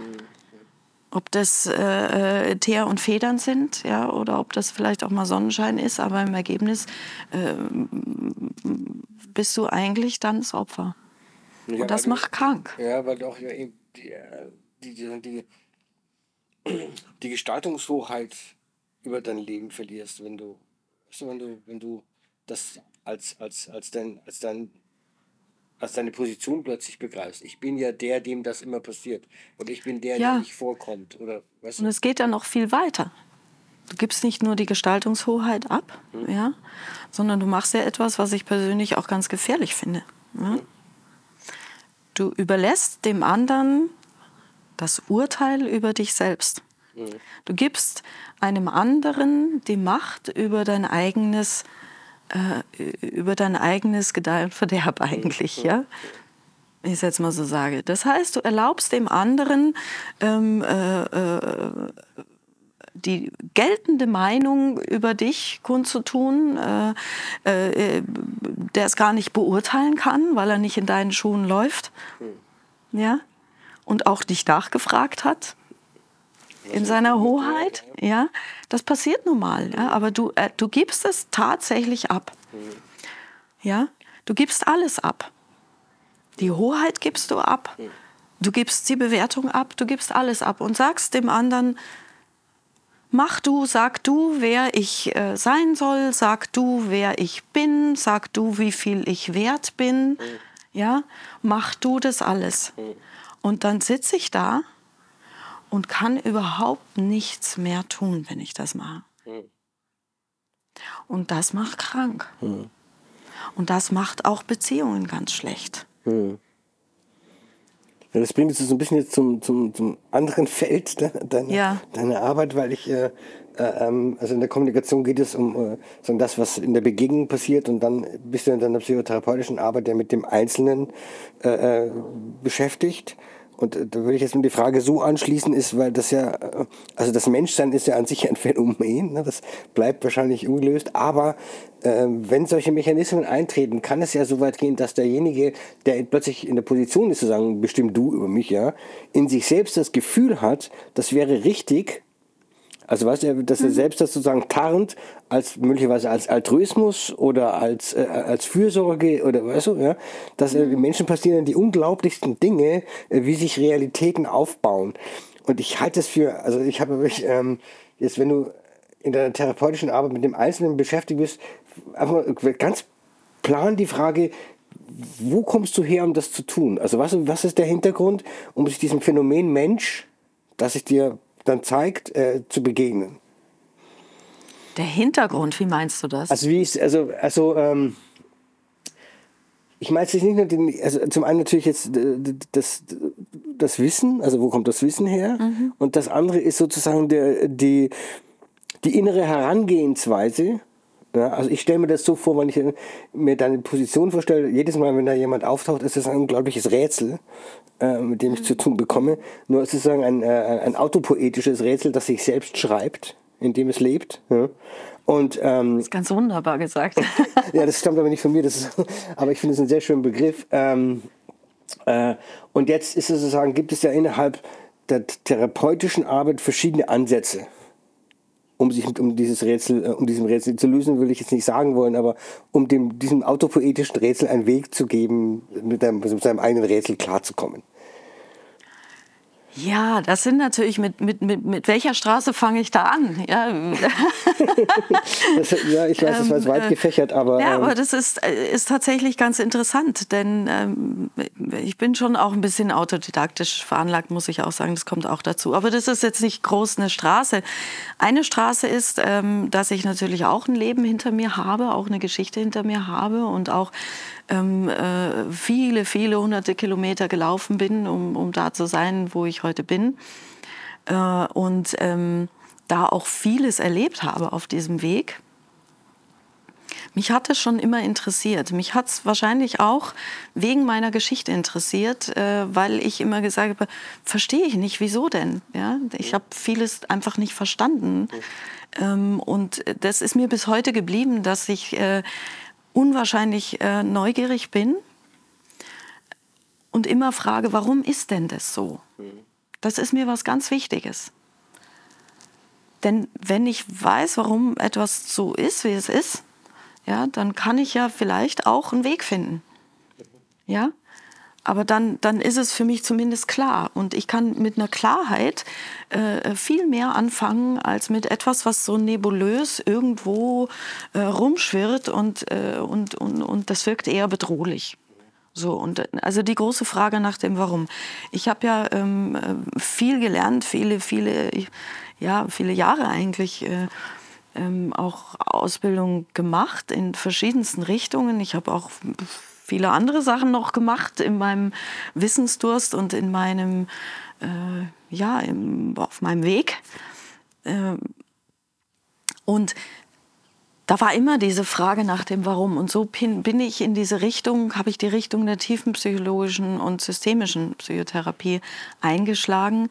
Ob das äh, äh, Teer und Federn sind, ja, oder ob das vielleicht auch mal Sonnenschein ist, aber im Ergebnis äh, bist du eigentlich dann das Opfer. Ja, und das macht krank. Ja, weil doch ja die, äh, die, die, die die Gestaltungshoheit über dein Leben verlierst, wenn du, wenn du, wenn du das als, als, als, dein, als, dein, als deine Position plötzlich begreifst. Ich bin ja der, dem das immer passiert. Und ich bin der, ja. der nicht vorkommt. Oder, weißt du? Und es geht dann noch viel weiter. Du gibst nicht nur die Gestaltungshoheit ab, hm. ja, sondern du machst ja etwas, was ich persönlich auch ganz gefährlich finde. Ja? Hm. Du überlässt dem anderen das Urteil über dich selbst. Mhm. Du gibst einem anderen die Macht über dein eigenes, äh, über dein eigenes Gedeih und Verderb eigentlich, mhm. ja. ich es jetzt mal so sage. Das heißt, du erlaubst dem anderen ähm, äh, äh, die geltende Meinung über dich kundzutun, äh, äh, der es gar nicht beurteilen kann, weil er nicht in deinen Schuhen läuft. Ja? Und auch dich nachgefragt hat in seiner Hoheit. Ja? Das passiert nun mal. Ja? Aber du, äh, du gibst es tatsächlich ab. Ja? Du gibst alles ab. Die Hoheit gibst du ab. Du gibst die Bewertung ab, du gibst alles ab und sagst dem anderen, Mach du, sag du, wer ich äh, sein soll, sag du, wer ich bin, sag du, wie viel ich wert bin. Ja, mach du das alles. Und dann sitze ich da und kann überhaupt nichts mehr tun, wenn ich das mache. Mhm. Und das macht krank. Mhm. Und das macht auch Beziehungen ganz schlecht. Mhm. Ja, das bringt uns so ein bisschen jetzt zum, zum, zum anderen Feld de, deiner, ja. deiner Arbeit, weil ich, äh, äh, ähm, also in der Kommunikation geht es um äh, das, was in der Begegnung passiert und dann bist du in deiner psychotherapeutischen Arbeit, der mit dem Einzelnen äh, äh beschäftigt. Und äh, da würde ich jetzt nur die Frage so anschließen, ist, weil das ja, äh, also das Menschsein ist ja an sich ein Phänomen, ne? das bleibt wahrscheinlich ungelöst, aber äh, wenn solche Mechanismen eintreten, kann es ja so weit gehen, dass derjenige, der plötzlich in der Position ist, zu sagen, bestimmt du über mich, ja, in sich selbst das Gefühl hat, das wäre richtig, also weißt du, dass er mhm. selbst das sozusagen tarnt, als möglicherweise als Altruismus oder als, äh, als Fürsorge oder weißt du, ja, dass äh. Menschen passieren die unglaublichsten Dinge, äh, wie sich Realitäten aufbauen. Und ich halte es für, also ich habe mich, ähm, jetzt wenn du in deiner therapeutischen Arbeit mit dem Einzelnen beschäftigt bist, einfach ganz plan die Frage, wo kommst du her, um das zu tun? Also was, was ist der Hintergrund, um sich diesem Phänomen Mensch, das ich dir dann zeigt, äh, zu begegnen. Der Hintergrund, wie meinst du das? Also wie ich, also, also ähm, ich meine jetzt nicht nur den, also zum einen natürlich jetzt äh, das, das Wissen, also wo kommt das Wissen her? Mhm. Und das andere ist sozusagen der, die, die innere Herangehensweise, ja, also ich stelle mir das so vor, wenn ich mir deine Position vorstelle, jedes Mal, wenn da jemand auftaucht, ist das ein unglaubliches Rätsel, äh, mit dem ich zu tun bekomme. Nur es ist sozusagen ein, äh, ein autopoetisches Rätsel, das sich selbst schreibt, in dem es lebt. Ja. Und, ähm, das ist ganz wunderbar gesagt. ja, das stammt aber nicht von mir, das ist, aber ich finde es einen sehr schönen Begriff. Ähm, äh, und jetzt ist es sozusagen, gibt es ja innerhalb der therapeutischen Arbeit verschiedene Ansätze um sich um dieses Rätsel, äh, um diesem Rätsel zu lösen, will ich jetzt nicht sagen wollen, aber um dem, diesem autopoetischen Rätsel einen Weg zu geben, mit, einem, mit seinem eigenen Rätsel klarzukommen. Ja, das sind natürlich, mit, mit, mit, mit welcher Straße fange ich da an? Ja, das, ja ich weiß, das war jetzt weit ähm, gefächert, aber. Ja, ähm, aber das ist, äh, ist tatsächlich ganz interessant, denn ähm, ich bin schon auch ein bisschen autodidaktisch veranlagt, muss ich auch sagen, das kommt auch dazu. Aber das ist jetzt nicht groß eine Straße. Eine Straße ist, ähm, dass ich natürlich auch ein Leben hinter mir habe, auch eine Geschichte hinter mir habe und auch ähm, äh, viele, viele hunderte Kilometer gelaufen bin, um, um da zu sein, wo ich heute bin. Äh, und ähm, da auch vieles erlebt habe auf diesem Weg. Mich hat es schon immer interessiert. Mich hat es wahrscheinlich auch wegen meiner Geschichte interessiert, äh, weil ich immer gesagt habe, verstehe ich nicht, wieso denn? Ja? Ich habe vieles einfach nicht verstanden. Ähm, und das ist mir bis heute geblieben, dass ich äh, unwahrscheinlich neugierig bin und immer frage, warum ist denn das so? Das ist mir was ganz Wichtiges. Denn wenn ich weiß, warum etwas so ist, wie es ist, ja, dann kann ich ja vielleicht auch einen Weg finden. Ja? Aber dann, dann ist es für mich zumindest klar. Und ich kann mit einer Klarheit äh, viel mehr anfangen als mit etwas, was so nebulös irgendwo äh, rumschwirrt und, äh, und, und, und das wirkt eher bedrohlich. So, und äh, also die große Frage nach dem Warum. Ich habe ja ähm, äh, viel gelernt, viele, viele, ja, viele Jahre eigentlich. Äh, ähm, auch Ausbildung gemacht in verschiedensten Richtungen. Ich habe auch viele andere Sachen noch gemacht in meinem Wissensdurst und in meinem, äh, ja, im, auf meinem Weg. Äh, und da war immer diese Frage nach dem Warum. Und so bin, ich in diese Richtung, habe ich die Richtung der tiefenpsychologischen und systemischen Psychotherapie eingeschlagen,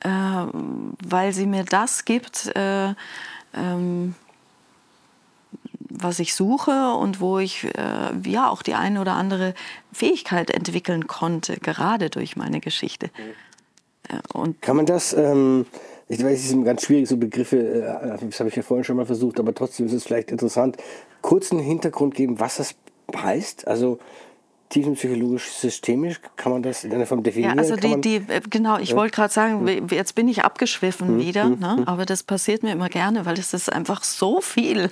äh, weil sie mir das gibt, äh, ähm, was ich suche und wo ich äh, ja auch die eine oder andere Fähigkeit entwickeln konnte, gerade durch meine Geschichte. Äh, und Kann man das ähm ich weiß, es sind ganz schwierig, so Begriffe, äh, das habe ich ja vorhin schon mal versucht, aber trotzdem ist es vielleicht interessant, kurzen Hintergrund geben, was das heißt. Also tiefenpsychologisch systemisch, kann man das in einer Form definieren? Ja, also die, die, äh, genau, ich ja. wollte gerade sagen, hm. jetzt bin ich abgeschwiffen hm. wieder, hm. Ne? Hm. aber das passiert mir immer gerne, weil es ist einfach so viel,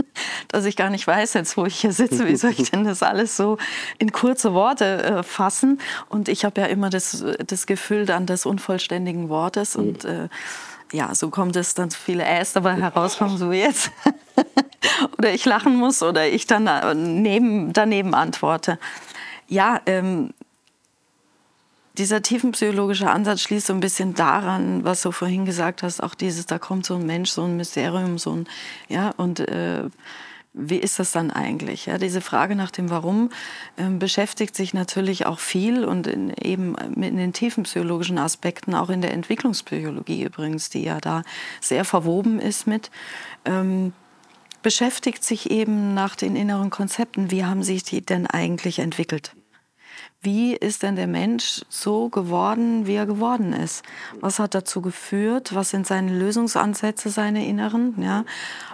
dass ich gar nicht weiß jetzt, wo ich hier sitze, wie soll ich denn das alles so in kurze Worte äh, fassen und ich habe ja immer das, das Gefühl dann des unvollständigen Wortes hm. und äh, ja, so kommt es dann zu viele Äs dabei herauskommen, so jetzt. oder ich lachen muss oder ich dann äh, neben, daneben antworte. Ja, ähm, dieser tiefenpsychologische Ansatz schließt so ein bisschen daran, was du vorhin gesagt hast, auch dieses, da kommt so ein Mensch, so ein Mysterium, so ein, ja, und äh, wie ist das dann eigentlich? Ja, diese Frage nach dem Warum ähm, beschäftigt sich natürlich auch viel und in, eben in den tiefen psychologischen Aspekten, auch in der Entwicklungspsychologie übrigens, die ja da sehr verwoben ist mit. Ähm, beschäftigt sich eben nach den inneren Konzepten. Wie haben sich die denn eigentlich entwickelt? Wie ist denn der Mensch so geworden, wie er geworden ist? Was hat dazu geführt? Was sind seine Lösungsansätze, seine inneren? Ja?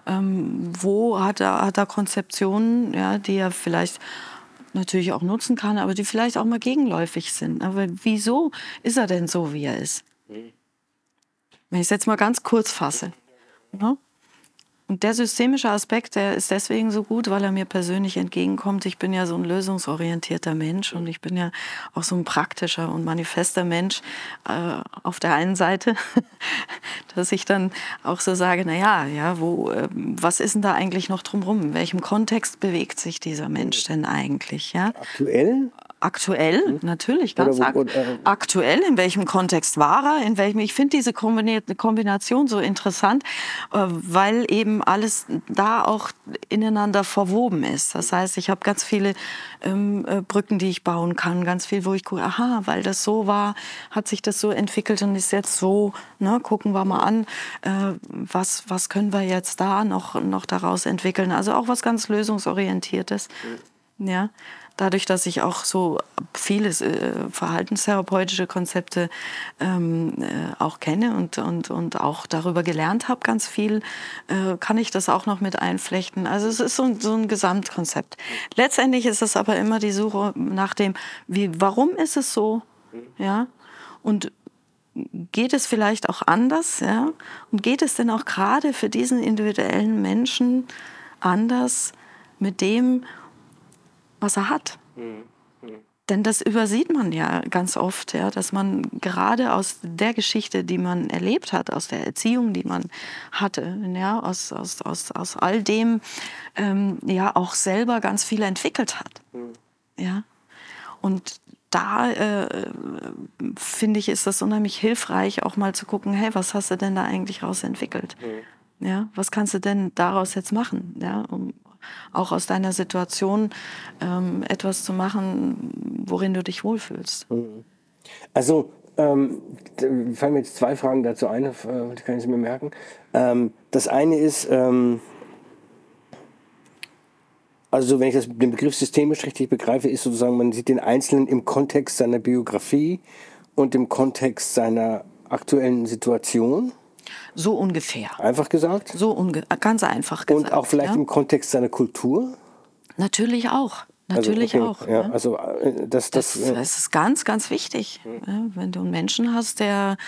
Ähm, wo hat er, hat er Konzeptionen, ja, die er vielleicht natürlich auch nutzen kann, aber die vielleicht auch mal gegenläufig sind? Aber wieso ist er denn so, wie er ist? Wenn ich es jetzt mal ganz kurz fasse. Ja? Und der systemische Aspekt, der ist deswegen so gut, weil er mir persönlich entgegenkommt. Ich bin ja so ein lösungsorientierter Mensch und ich bin ja auch so ein praktischer und manifester Mensch äh, auf der einen Seite, dass ich dann auch so sage, na ja, ja, wo, äh, was ist denn da eigentlich noch drumherum? In welchem Kontext bewegt sich dieser Mensch denn eigentlich? Ja? Aktuell? Aktuell, hm? natürlich, ganz oder, äh, aktuell. In welchem Kontext war er? In welchem? Ich finde diese Kombination so interessant, äh, weil eben alles da auch ineinander verwoben ist. Das heißt, ich habe ganz viele ähm, äh, Brücken, die ich bauen kann, ganz viel, wo ich gucke, aha, weil das so war, hat sich das so entwickelt und ist jetzt so. Ne, gucken wir mal an, äh, was was können wir jetzt da noch noch daraus entwickeln? Also auch was ganz lösungsorientiertes. Ja dadurch, dass ich auch so viele äh, verhaltenstherapeutische Konzepte ähm, äh, auch kenne und, und, und auch darüber gelernt habe, ganz viel, äh, kann ich das auch noch mit einflechten. Also es ist so, so ein Gesamtkonzept. Letztendlich ist es aber immer die Suche nach dem, wie, warum ist es so? Ja? Und geht es vielleicht auch anders? Ja? Und geht es denn auch gerade für diesen individuellen Menschen anders mit dem, was er hat. Mhm. Denn das übersieht man ja ganz oft, ja, dass man gerade aus der Geschichte, die man erlebt hat, aus der Erziehung, die man hatte, ja, aus, aus, aus, aus all dem ähm, ja auch selber ganz viel entwickelt hat. Mhm. Ja. Und da äh, finde ich, ist das unheimlich hilfreich, auch mal zu gucken, hey, was hast du denn da eigentlich raus entwickelt? Mhm. Ja, was kannst du denn daraus jetzt machen, ja, um, auch aus deiner Situation ähm, etwas zu machen, worin du dich wohlfühlst. Mhm. Also, ähm, fallen mir jetzt zwei Fragen dazu ein, äh, die kann ich mir merken. Ähm, das eine ist, ähm, also wenn ich das, den Begriff systemisch richtig begreife, ist sozusagen, man sieht den Einzelnen im Kontext seiner Biografie und im Kontext seiner aktuellen Situation. So ungefähr. Einfach gesagt? So unge ganz einfach gesagt. Und auch vielleicht ja? im Kontext seiner Kultur? Natürlich auch. Also, Natürlich also, okay, auch. Ja, also äh, das, das, das, das, ist ganz, ganz wichtig. Mhm. Wenn du einen Menschen hast, der,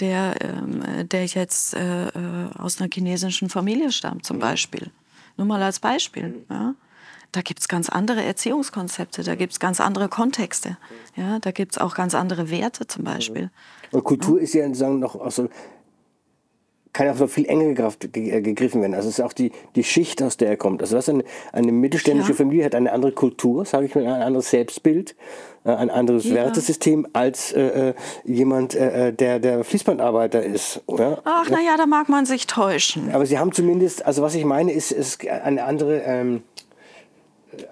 der, ähm, der jetzt äh, äh, aus einer chinesischen Familie stammt, zum mhm. Beispiel. Nur mal als Beispiel. Mhm. Ja? Da gibt es ganz andere Erziehungskonzepte, da gibt es ganz andere Kontexte. Ja? Da gibt es auch ganz andere Werte zum Beispiel. Und Kultur ja? ist ja sagen, noch, also kann ja auch so viel enger Kraft gegriffen werden. Also es ist auch die, die Schicht, aus der er kommt. Also was eine, eine mittelständische ja. Familie hat eine andere Kultur, sage ich mal, ein anderes Selbstbild, ein anderes ja. Wertesystem als äh, jemand, äh, der der Fließbandarbeiter ist. Oder? Ach, naja, da mag man sich täuschen. Aber sie haben zumindest, also was ich meine, ist, ist eine andere... Ähm,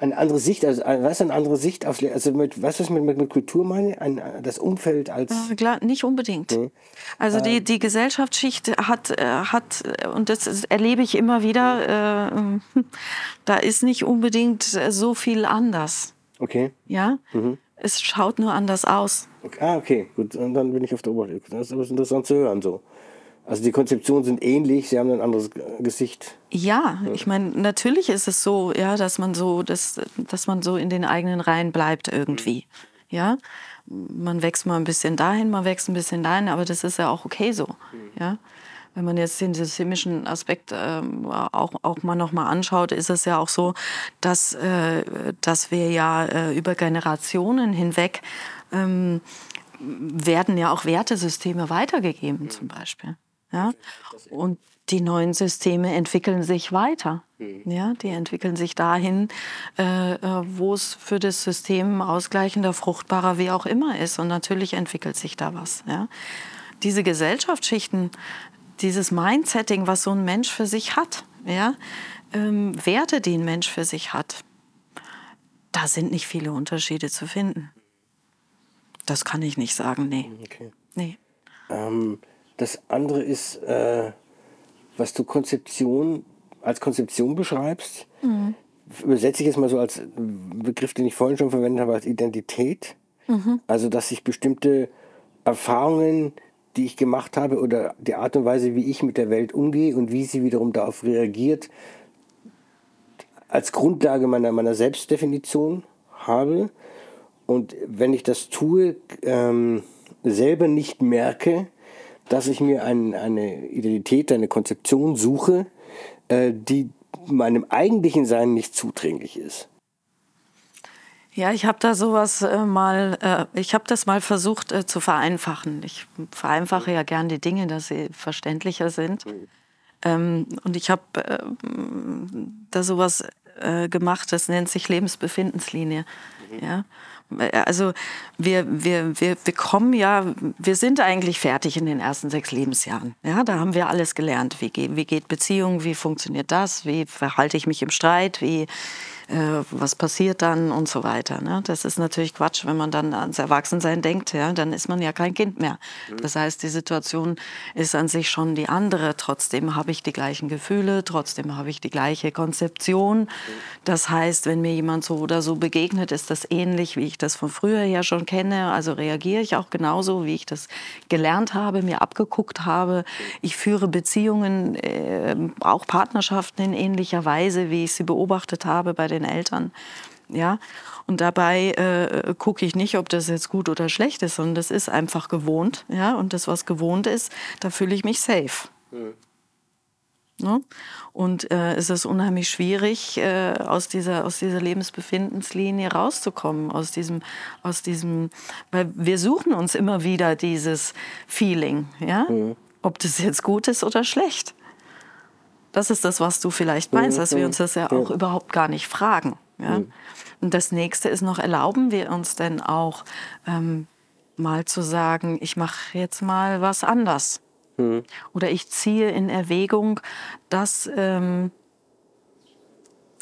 eine andere Sicht, also was eine andere Sicht auf, also mit, was ist mit, mit, mit Kultur meine? Ein, das Umfeld als. Äh, nicht unbedingt. Nee. Also die, ähm. die Gesellschaftsschicht hat, äh, hat, und das erlebe ich immer wieder, äh, da ist nicht unbedingt so viel anders. Okay. Ja? Mhm. Es schaut nur anders aus. Okay. Ah, okay, gut. Und dann bin ich auf der Oberfläche. Das ist interessant zu hören so. Also die Konzeptionen sind ähnlich, sie haben ein anderes Gesicht. Ja, ich meine, natürlich ist es so, ja, dass man so, dass, dass man so in den eigenen Reihen bleibt irgendwie. Ja, man wächst mal ein bisschen dahin, man wächst ein bisschen dahin, aber das ist ja auch okay so. Ja, wenn man jetzt den systemischen Aspekt ähm, auch, auch mal noch mal anschaut, ist es ja auch so, dass, äh, dass wir ja äh, über Generationen hinweg ähm, werden ja auch Wertesysteme weitergegeben zum Beispiel. Ja? Und die neuen Systeme entwickeln sich weiter. Mhm. Ja, die entwickeln sich dahin, äh, äh, wo es für das System ausgleichender, fruchtbarer, wie auch immer ist. Und natürlich entwickelt sich da was. Ja? Diese Gesellschaftsschichten, dieses Mindsetting, was so ein Mensch für sich hat, ja? Ähm, Werte, die ein Mensch für sich hat, da sind nicht viele Unterschiede zu finden. Das kann ich nicht sagen, nee. Okay. nee. Ähm das andere ist, äh, was du Konzeption als Konzeption beschreibst, mhm. übersetze ich jetzt mal so als Begriff, den ich vorhin schon verwendet habe, als Identität. Mhm. Also, dass sich bestimmte Erfahrungen, die ich gemacht habe oder die Art und Weise, wie ich mit der Welt umgehe und wie sie wiederum darauf reagiert, als Grundlage meiner, meiner Selbstdefinition habe. Und wenn ich das tue, ähm, selber nicht merke, dass ich mir ein, eine Identität, eine Konzeption suche, äh, die meinem eigentlichen Sein nicht zuträglich ist. Ja, ich habe da sowas äh, mal, äh, ich habe das mal versucht äh, zu vereinfachen. Ich vereinfache ja gern die Dinge, dass sie verständlicher sind. Mhm. Ähm, und ich habe äh, da sowas äh, gemacht, das nennt sich Lebensbefindenslinie. Ja? Also wir, wir, wir, wir kommen ja, wir sind eigentlich fertig in den ersten sechs Lebensjahren. Ja, da haben wir alles gelernt. Wie, geht, wie geht Beziehung, wie funktioniert das, wie verhalte ich mich im Streit, wie, äh, was passiert dann und so weiter. Ne? Das ist natürlich Quatsch, wenn man dann ans Erwachsensein denkt, ja, dann ist man ja kein Kind mehr. Mhm. Das heißt, die Situation ist an sich schon die andere. Trotzdem habe ich die gleichen Gefühle, trotzdem habe ich die gleiche Konzeption. Mhm. Das heißt, wenn mir jemand so oder so begegnet, ist das ähnlich, wie ich das von früher her schon kenne. Also reagiere ich auch genauso, wie ich das gelernt habe, mir abgeguckt habe. Ich führe Beziehungen, äh, auch Partnerschaften in ähnlicher Weise, wie ich sie beobachtet habe bei den den Eltern. Ja, und dabei äh, gucke ich nicht, ob das jetzt gut oder schlecht ist, sondern das ist einfach gewohnt. Ja, und das, was gewohnt ist, da fühle ich mich safe. Mhm. Ne? Und äh, es ist unheimlich schwierig, äh, aus, dieser, aus dieser Lebensbefindenslinie rauszukommen, aus diesem, aus diesem, weil wir suchen uns immer wieder dieses Feeling, ja? Mhm. ob das jetzt gut ist oder schlecht. Das ist das, was du vielleicht meinst, dass wir uns das ja auch überhaupt gar nicht fragen. Ja? Und das nächste ist noch, erlauben wir uns denn auch ähm, mal zu sagen, ich mache jetzt mal was anders. Mhm. Oder ich ziehe in Erwägung, dass, ähm,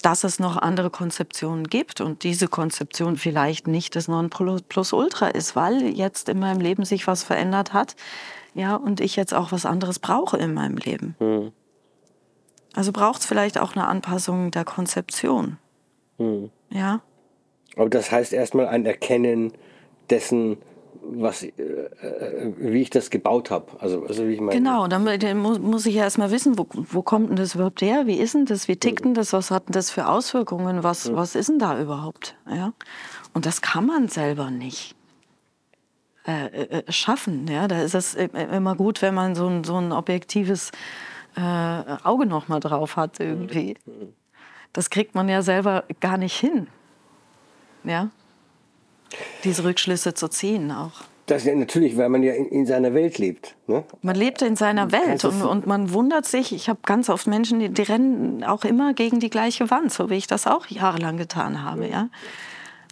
dass es noch andere Konzeptionen gibt und diese Konzeption vielleicht nicht das Nonplusultra ist, weil jetzt in meinem Leben sich was verändert hat ja, und ich jetzt auch was anderes brauche in meinem Leben. Mhm. Also braucht es vielleicht auch eine Anpassung der Konzeption. Hm. Ja. Aber das heißt erstmal ein Erkennen dessen, was, äh, äh wie ich das gebaut habe. Also, also wie ich meine. Genau, dann muss, muss ich ja erstmal wissen, wo, wo kommt denn das überhaupt her? Wie ist denn das? Wie tickt denn das? Was hat denn das für Auswirkungen? Was, hm. was ist denn da überhaupt? Ja? Und das kann man selber nicht. Äh, äh, äh schaffen. Ja? Da ist es immer gut, wenn man so ein, so ein objektives äh, Auge noch mal drauf hat irgendwie. Das kriegt man ja selber gar nicht hin. Ja? Diese Rückschlüsse zu ziehen auch. Das ja natürlich, weil man ja in, in seiner Welt lebt. Ne? Man lebt in seiner Welt und, und man wundert sich. Ich habe ganz oft Menschen, die, die rennen auch immer gegen die gleiche Wand, so wie ich das auch jahrelang getan habe. Ja.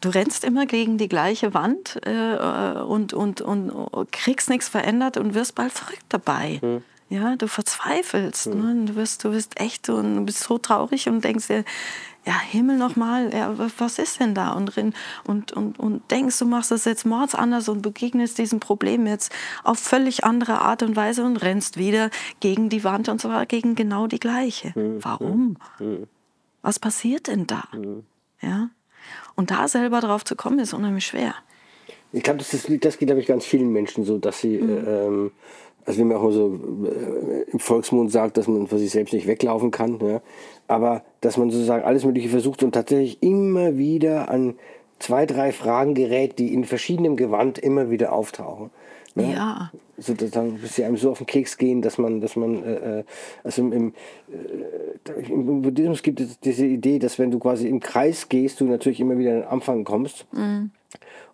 Du rennst immer gegen die gleiche Wand äh, und, und, und kriegst nichts verändert und wirst bald verrückt dabei. Mhm. Ja, du verzweifelst. Mhm. Ne? Du, wirst, du wirst echt und du bist so traurig und denkst dir, ja, Himmel nochmal, ja, was ist denn da? Und, und, und, und denkst, du machst das jetzt mords anders und begegnest diesem Problem jetzt auf völlig andere Art und Weise und rennst wieder gegen die Wand und zwar gegen genau die gleiche. Mhm. Warum? Mhm. Was passiert denn da? Mhm. Ja? Und da selber drauf zu kommen, ist unheimlich schwer. Ich glaube, das, das geht, glaube ich, ganz vielen Menschen so, dass sie, mhm. ähm, also wie man auch so äh, im Volksmund sagt, dass man vor sich selbst nicht weglaufen kann, ja? aber dass man sozusagen alles Mögliche versucht und tatsächlich immer wieder an zwei, drei Fragen gerät, die in verschiedenem Gewand immer wieder auftauchen. Ne? Ja. Sozusagen, bis sie einem so auf den Keks gehen, dass man, dass man, äh, äh also im, im, äh, im, Buddhismus gibt es diese Idee, dass wenn du quasi im Kreis gehst, du natürlich immer wieder an den Anfang kommst. Mhm.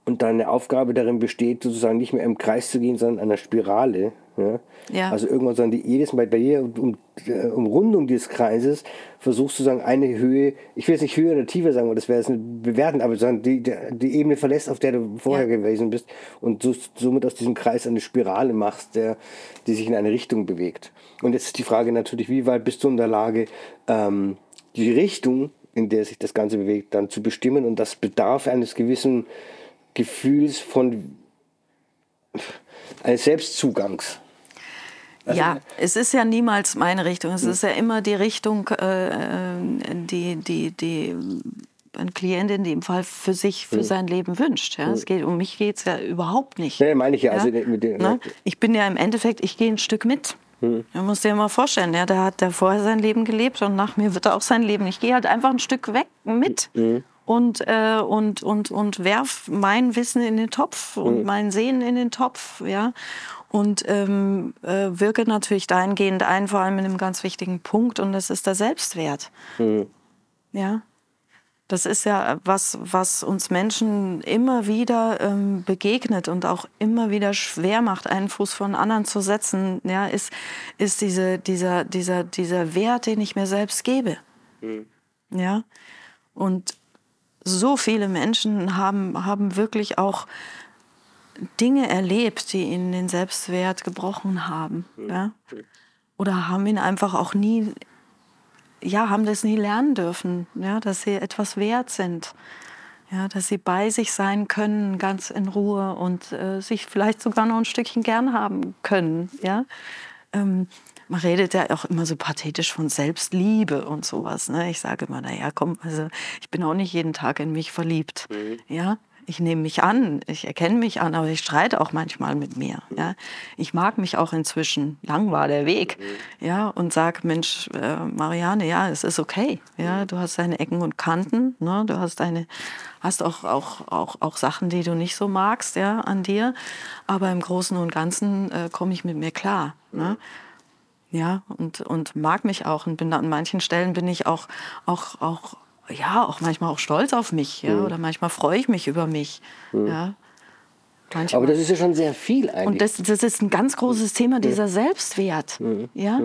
Und deine Aufgabe darin besteht, sozusagen nicht mehr im Kreis zu gehen, sondern einer Spirale. Ja? ja. Also irgendwann, sondern die, jedes Mal bei jeder um, äh, Umrundung dieses Kreises versuchst du sagen, eine Höhe, ich will jetzt nicht höher oder tiefer sagen, weil das wäre jetzt nicht bewerten, aber sagen, die, die Ebene verlässt, auf der du vorher ja. gewesen bist und so, somit aus diesem Kreis eine Spirale machst, der, die sich in eine Richtung bewegt. Und jetzt ist die Frage natürlich, wie weit bist du in der Lage, ähm, die Richtung, in der sich das Ganze bewegt, dann zu bestimmen und das bedarf eines gewissen Gefühls von eines Selbstzugangs. Also, ja, es ist ja niemals meine Richtung. Es ist ja immer die Richtung, äh, die, die, die ein Klient in dem Fall für sich, für hm. sein Leben wünscht. Ja? Hm. Es geht, um mich geht es ja überhaupt nicht. Nee, meine ich ja. Also mit dem, ne? Ich bin ja im Endeffekt, ich gehe ein Stück mit. Hm. Du musst dir mal vorstellen, ja, der hat der vorher sein Leben gelebt und nach mir wird er auch sein Leben. Ich gehe halt einfach ein Stück weg mit. Hm und, äh, und, und, und werf mein Wissen in den Topf und mhm. mein Sehen in den Topf, ja. Und ähm, äh, wirke natürlich dahingehend ein, vor allem mit einem ganz wichtigen Punkt, und das ist der Selbstwert. Mhm. Ja. Das ist ja was, was uns Menschen immer wieder ähm, begegnet und auch immer wieder schwer macht, einen Fuß von anderen zu setzen, ja, ist, ist diese, dieser, dieser, dieser Wert, den ich mir selbst gebe. Mhm. Ja. Und so viele Menschen haben, haben wirklich auch Dinge erlebt, die ihnen den Selbstwert gebrochen haben. Ja? Oder haben ihn einfach auch nie, ja, haben das nie lernen dürfen, ja, dass sie etwas wert sind. Ja, dass sie bei sich sein können, ganz in Ruhe und äh, sich vielleicht sogar noch ein Stückchen gern haben können. Ja? Ähm, man redet ja auch immer so pathetisch von Selbstliebe und sowas. Ne? Ich sage immer, naja, komm, also ich bin auch nicht jeden Tag in mich verliebt. Mhm. Ja, ich nehme mich an, ich erkenne mich an, aber ich streite auch manchmal mit mir. Ja? Ich mag mich auch inzwischen. Lang war der Weg. Ja? Und sage, Mensch, äh, Marianne, ja, es ist okay. Ja? Du hast deine Ecken und Kanten. Ne? Du hast, deine, hast auch, auch, auch, auch Sachen, die du nicht so magst ja, an dir. Aber im Großen und Ganzen äh, komme ich mit mir klar. Ne? ja, und, und mag mich auch. Und bin an manchen Stellen bin ich auch, auch, auch, ja, auch manchmal auch stolz auf mich, ja, mhm. oder manchmal freue ich mich über mich, mhm. ja. Manchmal. Aber das ist ja schon sehr viel eigentlich. Und das, das ist ein ganz großes Thema, dieser Selbstwert. Mhm. Ja?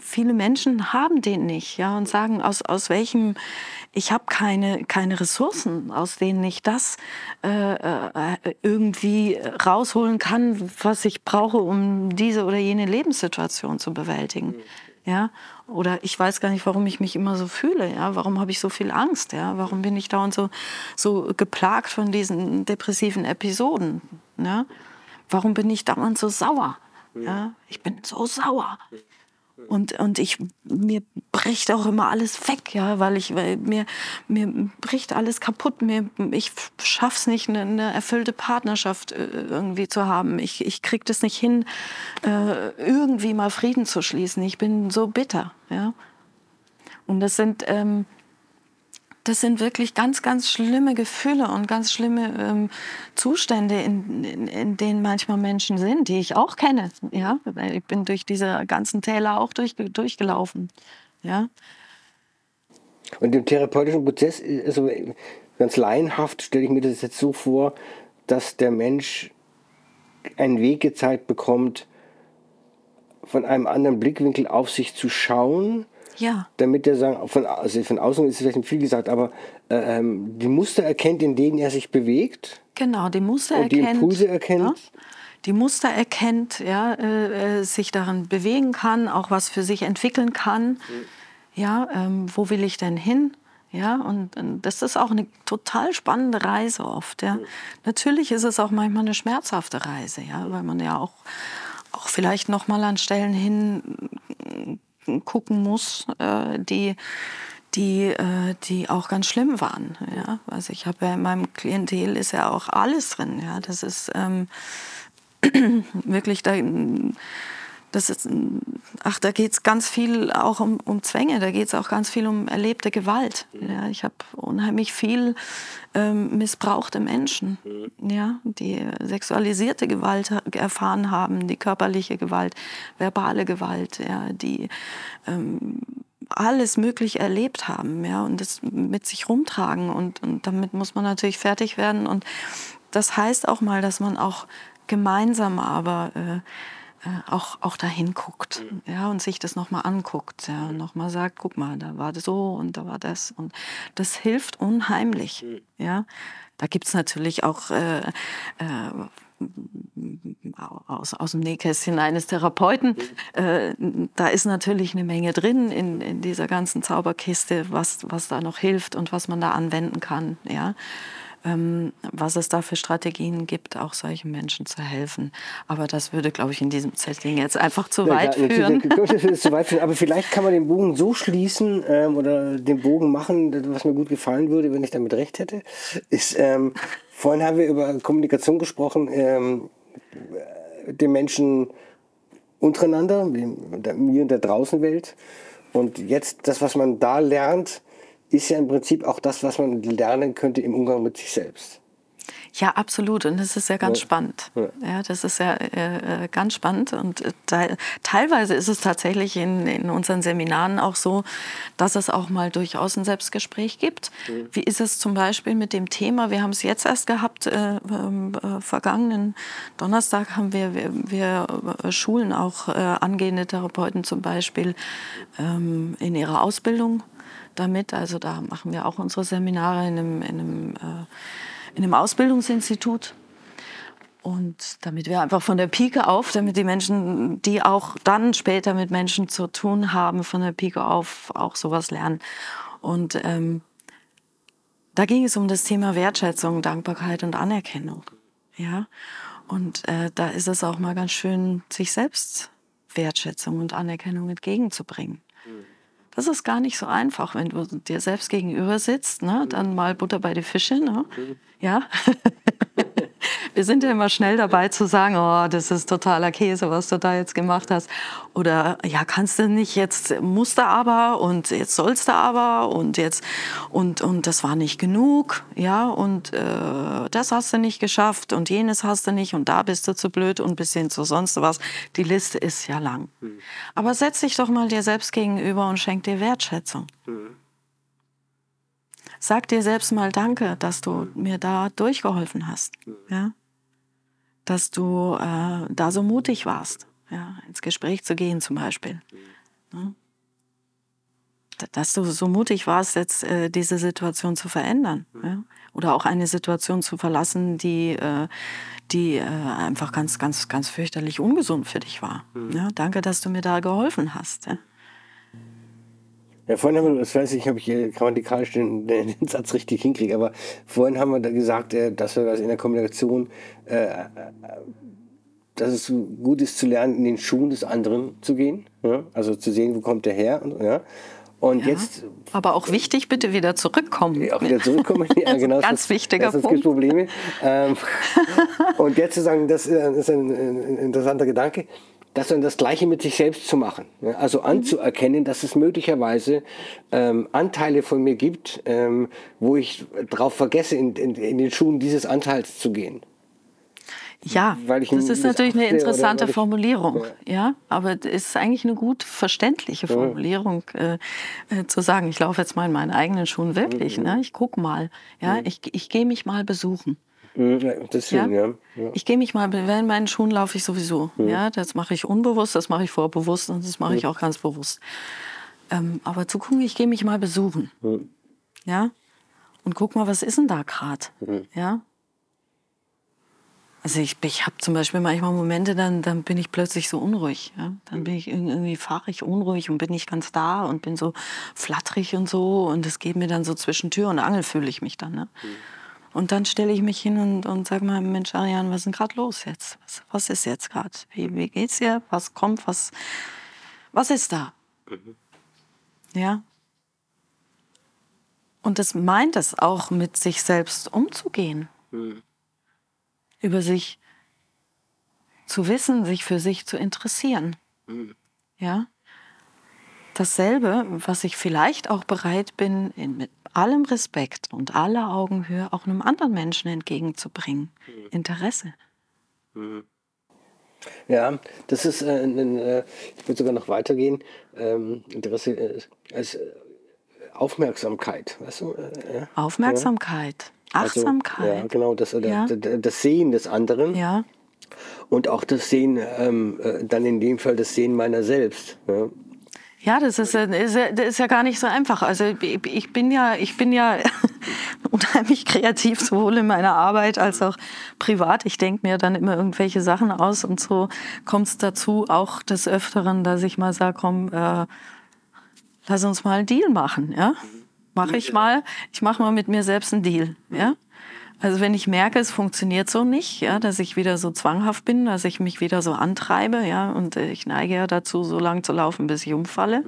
Viele Menschen haben den nicht, ja, und sagen, aus, aus welchem, ich habe keine, keine Ressourcen, aus denen ich das äh, äh, irgendwie rausholen kann, was ich brauche, um diese oder jene Lebenssituation zu bewältigen. Ja, oder ich weiß gar nicht, warum ich mich immer so fühle. Ja, warum habe ich so viel Angst? Ja, warum bin ich da und so, so geplagt von diesen depressiven Episoden? Ja, warum bin ich dauernd so sauer? Ja, ich bin so sauer. Und, und ich, mir bricht auch immer alles weg, ja, weil ich, weil mir, mir bricht alles kaputt. Mir, ich schaff's nicht, eine, eine erfüllte Partnerschaft äh, irgendwie zu haben. Ich, ich krieg das nicht hin, äh, irgendwie mal Frieden zu schließen. Ich bin so bitter, ja. Und das sind, ähm, das sind wirklich ganz, ganz schlimme Gefühle und ganz schlimme ähm, Zustände, in, in, in, denen manchmal Menschen sind, die ich auch kenne. Ja? Ich bin durch diese ganzen Täler auch durch, durchgelaufen. Ja? Und im therapeutischen Prozess, also ganz laienhaft stelle ich mir das jetzt so vor, dass der Mensch einen Weg gezeigt bekommt, von einem anderen Blickwinkel auf sich zu schauen. Ja. Damit er sagen, von, also von außen ist es vielleicht viel gesagt, aber äh, ähm, die Muster erkennt, in denen er sich bewegt. Genau, die Muster und die erkennt. Impulse erkennt. Ja, die Muster erkennt, ja, äh, äh, sich darin bewegen kann, auch was für sich entwickeln kann. Ja, ähm, wo will ich denn hin? Ja, und, und das ist auch eine total spannende Reise oft. Ja. Natürlich ist es auch manchmal eine schmerzhafte Reise, ja, weil man ja auch, auch vielleicht noch mal an Stellen hin gucken muss, äh, die, die, äh, die auch ganz schlimm waren. Ja? Also ich habe ja in meinem Klientel ist ja auch alles drin. Ja? Das ist ähm, wirklich da. Das ist, ach, da geht es ganz viel auch um, um Zwänge, da geht es auch ganz viel um erlebte Gewalt. Ja, ich habe unheimlich viel ähm, missbrauchte Menschen, ja, die sexualisierte Gewalt erfahren haben, die körperliche Gewalt, verbale Gewalt, ja, die ähm, alles Mögliche erlebt haben ja, und das mit sich rumtragen. Und, und damit muss man natürlich fertig werden. Und das heißt auch mal, dass man auch gemeinsam aber äh, äh, auch, auch dahin guckt ja, und sich das nochmal anguckt ja, und nochmal sagt, guck mal, da war das so und da war das. Und das hilft unheimlich. Ja. Da gibt es natürlich auch äh, äh, aus, aus dem Nähkästchen eines Therapeuten. Äh, da ist natürlich eine Menge drin in, in dieser ganzen Zauberkiste, was, was da noch hilft und was man da anwenden kann. Ja was es da für Strategien gibt, auch solchen Menschen zu helfen. Aber das würde, glaube ich, in diesem Setting jetzt einfach zu ja, weit führen. zu weit führen. Aber vielleicht kann man den Bogen so schließen ähm, oder den Bogen machen, was mir gut gefallen würde, wenn ich damit recht hätte, ist, ähm, vorhin haben wir über Kommunikation gesprochen, ähm, den Menschen untereinander, mir und der Draußenwelt. Und jetzt das, was man da lernt, ist ja im Prinzip auch das, was man lernen könnte im Umgang mit sich selbst. Ja, absolut. Und das ist ja ganz ja. spannend. Ja. ja. das ist ja äh, äh ganz spannend. Und äh, te teilweise ist es tatsächlich in, in unseren Seminaren auch so, dass es auch mal durchaus ein Selbstgespräch gibt. Mhm. Wie ist es zum Beispiel mit dem Thema? Wir haben es jetzt erst gehabt, äh, ähm, äh, vergangenen Donnerstag haben wir, wir, wir äh, schulen auch angehende Therapeuten zum Beispiel ähm, in ihrer Ausbildung damit. Also da machen wir auch unsere Seminare in einem, in einem, äh, in einem Ausbildungsinstitut. Und damit wir einfach von der Pike auf, damit die Menschen, die auch dann später mit Menschen zu tun haben, von der Pike auf auch sowas lernen. Und ähm, da ging es um das Thema Wertschätzung, Dankbarkeit und Anerkennung. Ja, und äh, da ist es auch mal ganz schön, sich selbst Wertschätzung und Anerkennung entgegenzubringen. Das ist gar nicht so einfach, wenn du dir selbst gegenüber sitzt, ne? dann mal Butter bei die Fische. Ne? Ja. Wir sind ja immer schnell dabei zu sagen, oh, das ist totaler Käse, was du da jetzt gemacht hast. Oder ja, kannst du nicht, jetzt musst du aber und jetzt sollst du aber und jetzt und, und das war nicht genug, ja, und äh, das hast du nicht geschafft und jenes hast du nicht und da bist du zu blöd und bis hin zu sonst was. Die Liste ist ja lang. Mhm. Aber setz dich doch mal dir selbst gegenüber und schenk dir Wertschätzung. Mhm. Sag dir selbst mal Danke, dass du mir da durchgeholfen hast. Ja? Dass du äh, da so mutig warst, ja? ins Gespräch zu gehen zum Beispiel. Ja? Dass du so mutig warst, jetzt äh, diese Situation zu verändern. Ja? Oder auch eine Situation zu verlassen, die, äh, die äh, einfach ganz, ganz, ganz fürchterlich ungesund für dich war. Ja? Danke, dass du mir da geholfen hast. Ja? Ja, vorhin haben wir, das weiß ich, ob ich hier grammatikalisch den, den, Satz richtig hinkriege, aber vorhin haben wir da gesagt, äh, dass wir das in der Kommunikation, äh, äh, dass es gut ist zu lernen, in den Schuhen des anderen zu gehen. Ja? Also zu sehen, wo kommt der her. Und, ja? Und ja, jetzt. Aber auch wichtig, bitte wieder zurückkommen. Auch wieder zurückkommen. Ja, genau. ganz wichtiger das Punkt. Probleme. Ähm, und jetzt zu sagen, das ist ein, ein interessanter Gedanke das dann das Gleiche mit sich selbst zu machen. Also mhm. anzuerkennen, dass es möglicherweise ähm, Anteile von mir gibt, ähm, wo ich darauf vergesse, in, in, in, den Schuhen dieses Anteils zu gehen. Ja, das ist natürlich eine interessante oder, Formulierung, ja. ja. aber es ist eigentlich eine gut verständliche Formulierung, ja. äh, äh, zu sagen, ich laufe jetzt mal in meinen eigenen Schuhen wirklich, mhm. ne? ich gucke mal, ja, mhm. ich, ich gehe mich mal besuchen. Mhm, ja, das Ja? ja. Ich gehe mich mal, in meinen Schuhen laufe ich sowieso. Ja, das mache ich unbewusst, das mache ich vorbewusst und das mache ich auch ganz bewusst. Ähm, aber zu gucken, ich gehe mich mal besuchen. Ja? Und guck mal, was ist denn da gerade? Ja? Also ich, ich habe zum Beispiel manchmal Momente, dann, dann bin ich plötzlich so unruhig. Ja? Dann bin ich irg- irgendwie fahrig unruhig und bin nicht ganz da und bin so flatterig und so. Und es geht mir dann so zwischen Tür und Angel fühle ich mich dann. Ne? Und dann stelle ich mich hin und, und sage mal, Mensch, Ariane, was ist denn gerade los jetzt? Was, was ist jetzt gerade? Wie, wie geht's dir? Was kommt? Was, was ist da? Ja. Und es meint es auch, mit sich selbst umzugehen. Über sich zu wissen, sich für sich zu interessieren. Ja. Dasselbe, was ich vielleicht auch bereit bin, in, mit allem Respekt und aller Augenhöhe auch einem anderen Menschen entgegenzubringen. Interesse. Ja, das ist äh, äh, ich würde sogar noch weitergehen. Ähm, Interesse äh, als äh, Aufmerksamkeit, weißt du? Äh, ja. Aufmerksamkeit, Also, ja, Achtsamkeit. genau, das, äh, Ja. das, das Sehen des anderen Ja, und auch das Sehen, ähm, äh, dann in dem Fall das Sehen meiner selbst. Ja. Ja, das ist, ja- ist, ja- das ist ja gar nicht so einfach. Also ich ich bin ja, ich bin ja unheimlich kreativ, sowohl in meiner Arbeit als auch privat. Ich denke mir dann immer irgendwelche Sachen aus und so kommt es dazu, auch des Öfteren, dass ich mal sage, komm, äh, lass uns mal einen Deal machen. Ja? Mache ich mal, ich mache mal mit mir selbst einen Deal. Ja? Also wenn ich merke, es funktioniert so nicht, ja, dass ich wieder so zwanghaft bin, dass ich mich wieder so antreibe, ja, und äh, ich neige ja dazu, so lang zu laufen, bis ich umfalle.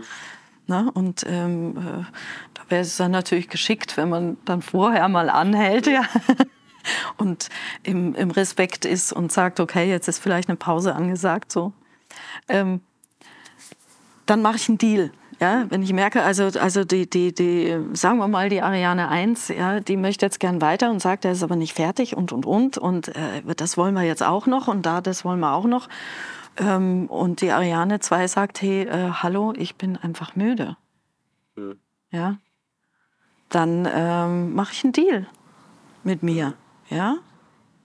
Ne? Und ähm, äh, da wäre es dann natürlich geschickt, wenn man dann vorher mal anhält, ja. Und im, im Respekt ist und sagt, okay, jetzt ist vielleicht eine Pause angesagt, so. Ähm, dann mache ich einen Deal. Ja, wenn ich merke, also, also die, die, die, sagen wir mal, die Ariane 1, ja, die möchte jetzt gern weiter und sagt, er ist aber nicht fertig und, und, und. Und äh, das wollen wir jetzt auch noch und da, das wollen wir auch noch. Ähm, und die Ariane 2 sagt, hey, äh, hallo, ich bin einfach müde. Ja. Dann ähm, mache ich einen Deal mit mir. Ja.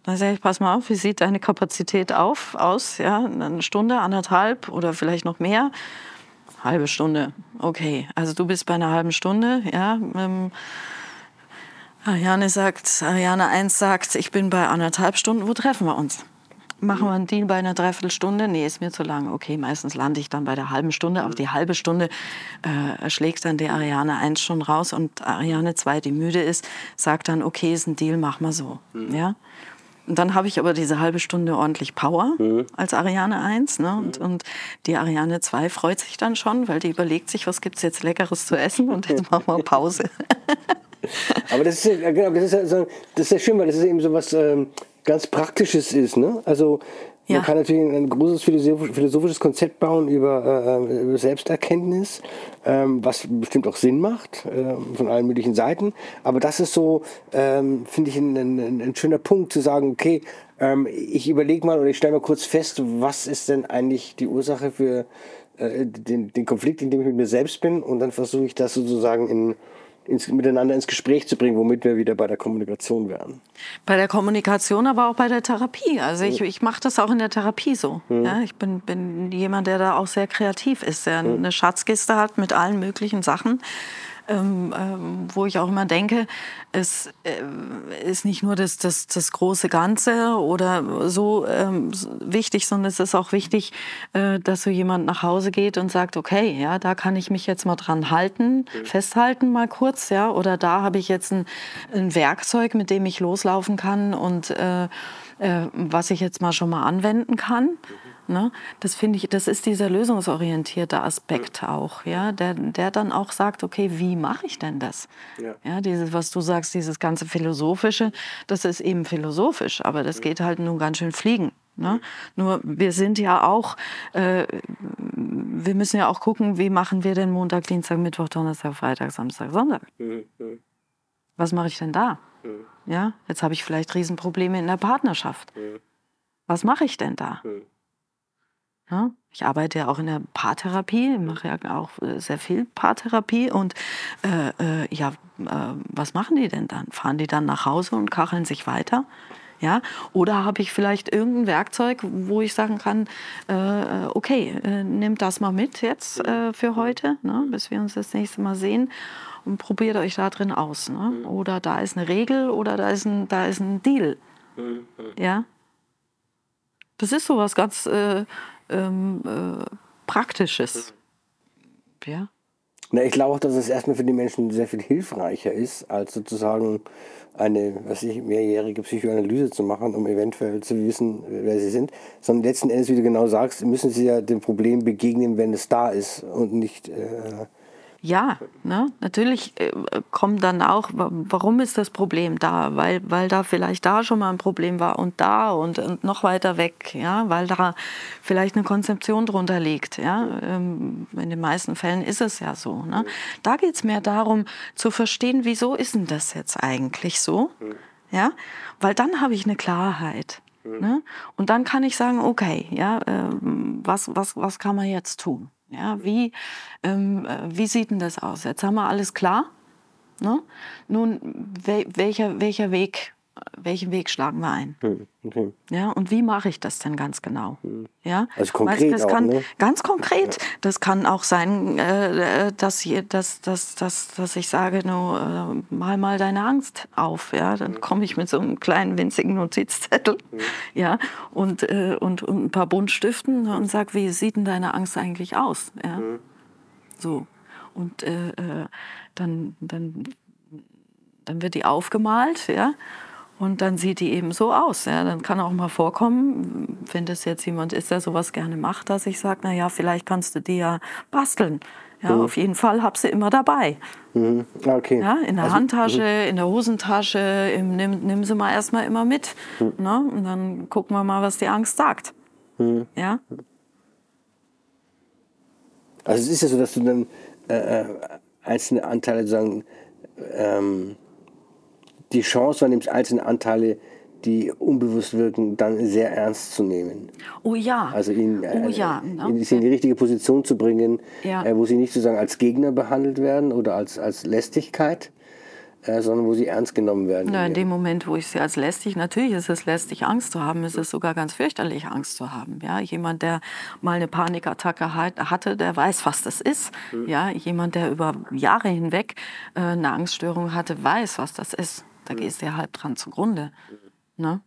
Dann sage ich, pass mal auf, wie sieht deine Kapazität auf, aus? Ja, eine Stunde, anderthalb oder vielleicht noch mehr. Halbe Stunde, okay. Also du bist bei einer halben Stunde, ja. Ähm, Ariane sagt, Ariane 1 sagt, ich bin bei anderthalb Stunden, wo treffen wir uns? Machen wir einen Deal bei einer Dreiviertelstunde? Nee, ist mir zu lang. Okay, meistens lande ich dann bei der halben Stunde. Auf die halbe Stunde äh, schlägt dann die Ariane 1 schon raus und Ariane 2, die müde ist, sagt dann, okay, ist ein Deal, mach mal so. Ja? Und dann habe ich aber diese halbe Stunde ordentlich Power als Ariane 1. Ne? Und, und die Ariane 2 freut sich dann schon, weil die überlegt sich, was gibt es jetzt Leckeres zu essen und jetzt machen wir Pause. Aber das ist ja, genau, das ist ja, das ist ja schön, weil das ist eben so was ähm, ganz Praktisches ist. Ne? Also man Ja. kann natürlich ein großes philosoph- philosophisches Konzept bauen über, äh, über Selbsterkenntnis, ähm, was bestimmt auch Sinn macht äh, von allen möglichen Seiten. Aber das ist so, ähm, finde ich, ein, ein, ein schöner Punkt zu sagen, okay, ähm, ich überlege mal oder ich stelle mal kurz fest, was ist denn eigentlich die Ursache für äh, den, den Konflikt, in dem ich mit mir selbst bin und dann versuche ich das sozusagen in, ins, miteinander ins Gespräch zu bringen, womit wir wieder bei der Kommunikation wären. Bei der Kommunikation, aber auch bei der Therapie. Also ich, ich mache das auch in der Therapie so. Ja, ich bin, bin jemand, der da auch sehr kreativ ist, der eine Schatzkiste hat mit allen möglichen Sachen. Ähm, ähm, wo ich auch immer denke, es äh, ist nicht nur das, das, das große Ganze oder so ähm, wichtig, sondern es ist auch wichtig, äh, dass so jemand nach Hause geht und sagt, okay, ja, da kann ich mich jetzt mal dran halten, festhalten mal kurz, ja, oder da habe ich jetzt ein, ein Werkzeug, mit dem ich loslaufen kann und äh, äh, was ich jetzt mal schon mal anwenden kann. Ne? Das finde ich, das ist dieser lösungsorientierte Aspekt auch, ja, der, der dann auch sagt, okay, wie mache ich denn das? Ja. Ja, dieses, was du sagst, dieses ganze philosophische, das ist eben philosophisch, aber das geht halt nun ganz schön fliegen. Ne? Nur wir sind ja auch, äh, wir müssen ja auch gucken, wie machen wir denn Montag, Dienstag, Mittwoch, Donnerstag, Freitag, Samstag, Sonntag. Was mache ich denn da? Ja, jetzt habe ich vielleicht Riesenprobleme in der Partnerschaft. Was mache ich denn da? Ja, ich arbeite ja auch in der Paartherapie, mache ja auch äh, sehr viel Paartherapie und äh, äh, ja, äh, was machen die denn dann? Fahren die dann nach Hause und kacheln sich weiter? Ja? Oder habe ich vielleicht irgendein Werkzeug, wo ich sagen kann, äh, okay, äh, nehmt das mal mit jetzt äh, für heute, ne? bis wir uns das nächste Mal sehen und probiert euch da drin aus. Ne? Oder da ist eine Regel oder da ist ein, da ist ein Deal. Ja? Das ist sowas ganz äh, ähm, äh, Praktisches. Ja. Na, ich glaube auch, dass es erstmal für die Menschen sehr viel hilfreicher ist, als sozusagen eine was ich, mehrjährige Psychoanalyse zu machen, um eventuell zu wissen, wer sie sind. Sondern letzten Endes, wie du genau sagst, müssen sie ja dem Problem begegnen, wenn es da ist und nicht äh, ja, ne? natürlich äh, kommt dann auch, warum ist das Problem da? Weil, weil da vielleicht da schon mal ein Problem war und da und, und noch weiter weg, ja? weil da vielleicht eine Konzeption drunter liegt. Ja? Ähm, in den meisten Fällen ist es ja so. Ne? Da geht es mehr darum zu verstehen, wieso ist denn das jetzt eigentlich so? Ja? Weil dann habe ich eine Klarheit. Ne? Und dann kann ich sagen, okay, ja, äh, was, was, was kann man jetzt tun? Ja, wie, ähm, äh, wie sieht denn das aus? Jetzt haben wir alles klar. Ne? Nun, wel, welcher, welcher Weg, welchen Weg schlagen wir ein? Hm, okay. Ja, und wie mache ich das denn ganz genau? Hm. Ja, also konkret das auch, kann, ne? Ganz konkret. Ja. Das kann auch sein, äh, dass, dass, dass, dass, dass ich sage, no, äh, mal mal deine Angst auf. Ja, dann komme ich mit so einem kleinen winzigen Notizzettel, mhm. ja, und, äh, und, und ein paar Buntstiften und sage, wie sieht denn deine Angst eigentlich aus? Ja, so und äh, äh, dann, dann, dann wird die aufgemalt, ja. Und dann sieht die eben so aus. Ja. Dann kann auch mal vorkommen, wenn das jetzt jemand ist, der sowas gerne macht, dass ich sage, na ja, vielleicht kannst du die ja basteln. Ja, mhm. auf jeden Fall hab sie immer dabei. Mhm. Okay. Ja, in der also, Handtasche, mhm. in der Hosentasche, im, nimm, nimm sie mal erstmal immer mit. Mhm. Ne? Und dann gucken wir mal, was die Angst sagt. Mhm. Ja? Also es ist ja so, dass du dann äh, äh einzelne Anteile sagen, ähm, die Chance wahrnimmst, einzelne Anteile, die unbewusst wirken, dann sehr ernst zu nehmen. Oh ja. Also ihn, oh äh, ja. in, in, die richtige Position zu bringen, ja. äh, wo sie nicht sozusagen als Gegner behandelt werden oder als, als Lästigkeit, äh, sondern wo sie ernst genommen werden. Na, in dem Moment, wo ich sie als lästig, natürlich ist es lästig, Angst zu haben, ist es sogar ganz fürchterlich, Angst zu haben. Ja, jemand, der mal eine Panikattacke hatte, der weiß, was das ist. Mhm. Ja, jemand, der über Jahre hinweg äh, eine Angststörung hatte, weiß, was das ist. Da mhm. gehst du ja halb dran zugrunde. Mhm. Ne?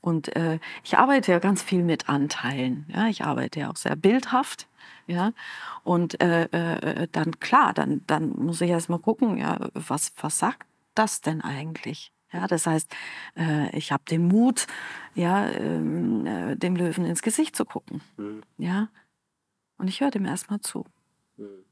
Und äh, ich arbeite ja ganz viel mit Anteilen. Ja? Ich arbeite ja auch sehr bildhaft. Ja? Und äh, äh, dann klar, dann, dann muss ich erst mal gucken, ja, was, was sagt das denn eigentlich? Ja, das heißt, äh, ich habe den Mut, ja, ähm, äh, dem Löwen ins Gesicht zu gucken. Mhm. Ja? Und ich höre dem erstmal zu. Mhm.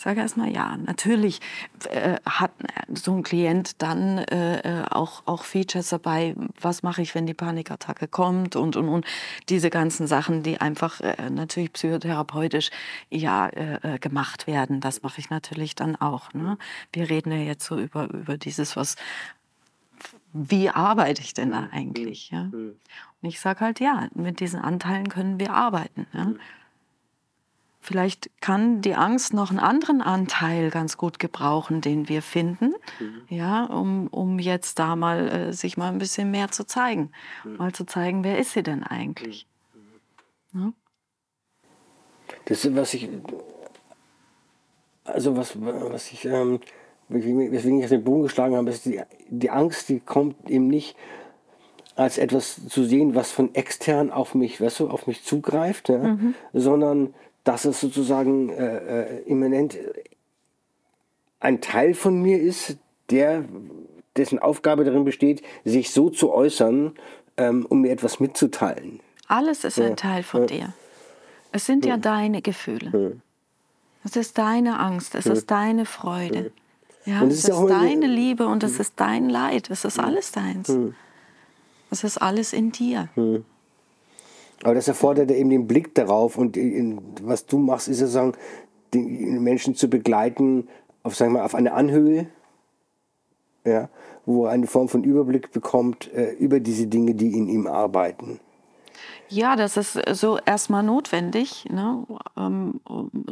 Ich sage erstmal ja. Natürlich äh, hat so ein Klient dann äh, auch, auch Features dabei, was mache ich, wenn die Panikattacke kommt und, und, und diese ganzen Sachen, die einfach äh, natürlich psychotherapeutisch ja äh, äh, gemacht werden. Das mache ich natürlich dann auch. Ne? Wir reden ja jetzt so über, über dieses, was, wie arbeite ich denn da eigentlich? Ja? Und ich sage halt, ja, mit diesen Anteilen können wir arbeiten. Ja? Vielleicht kann die Angst noch einen anderen Anteil ganz gut gebrauchen, den wir finden, mhm. ja, um, um jetzt da mal äh, sich mal ein bisschen mehr zu zeigen. Mhm. Mal zu zeigen, wer ist sie denn eigentlich? Mhm. Ja? Das, was ich, also was, was ich, ähm, weswegen ich auf den Bogen geschlagen habe, ist die, die Angst, die kommt eben nicht als etwas zu sehen, was von extern auf mich, weißt du, auf mich zugreift, ja? mhm. sondern dass es sozusagen äh, äh, immanent ein Teil von mir ist, der, dessen Aufgabe darin besteht, sich so zu äußern, ähm, um mir etwas mitzuteilen. Alles ist ja. ein Teil von ja. dir. Es sind ja, ja deine Gefühle. Es ist deine Angst, es ist deine Freude. Ja, es ist, ist deine Liebe und es ist dein Leid. Es ist alles deins. Es ist alles in dir. Aber das erfordert ja eben den Blick darauf und was du machst, ist sozusagen, den Menschen zu begleiten auf, sagen wir, auf eine Anhöhe, ja, wo er eine Form von Überblick bekommt äh, über diese Dinge, die in ihm arbeiten. Ja, das ist so erstmal notwendig. Ne? Ähm,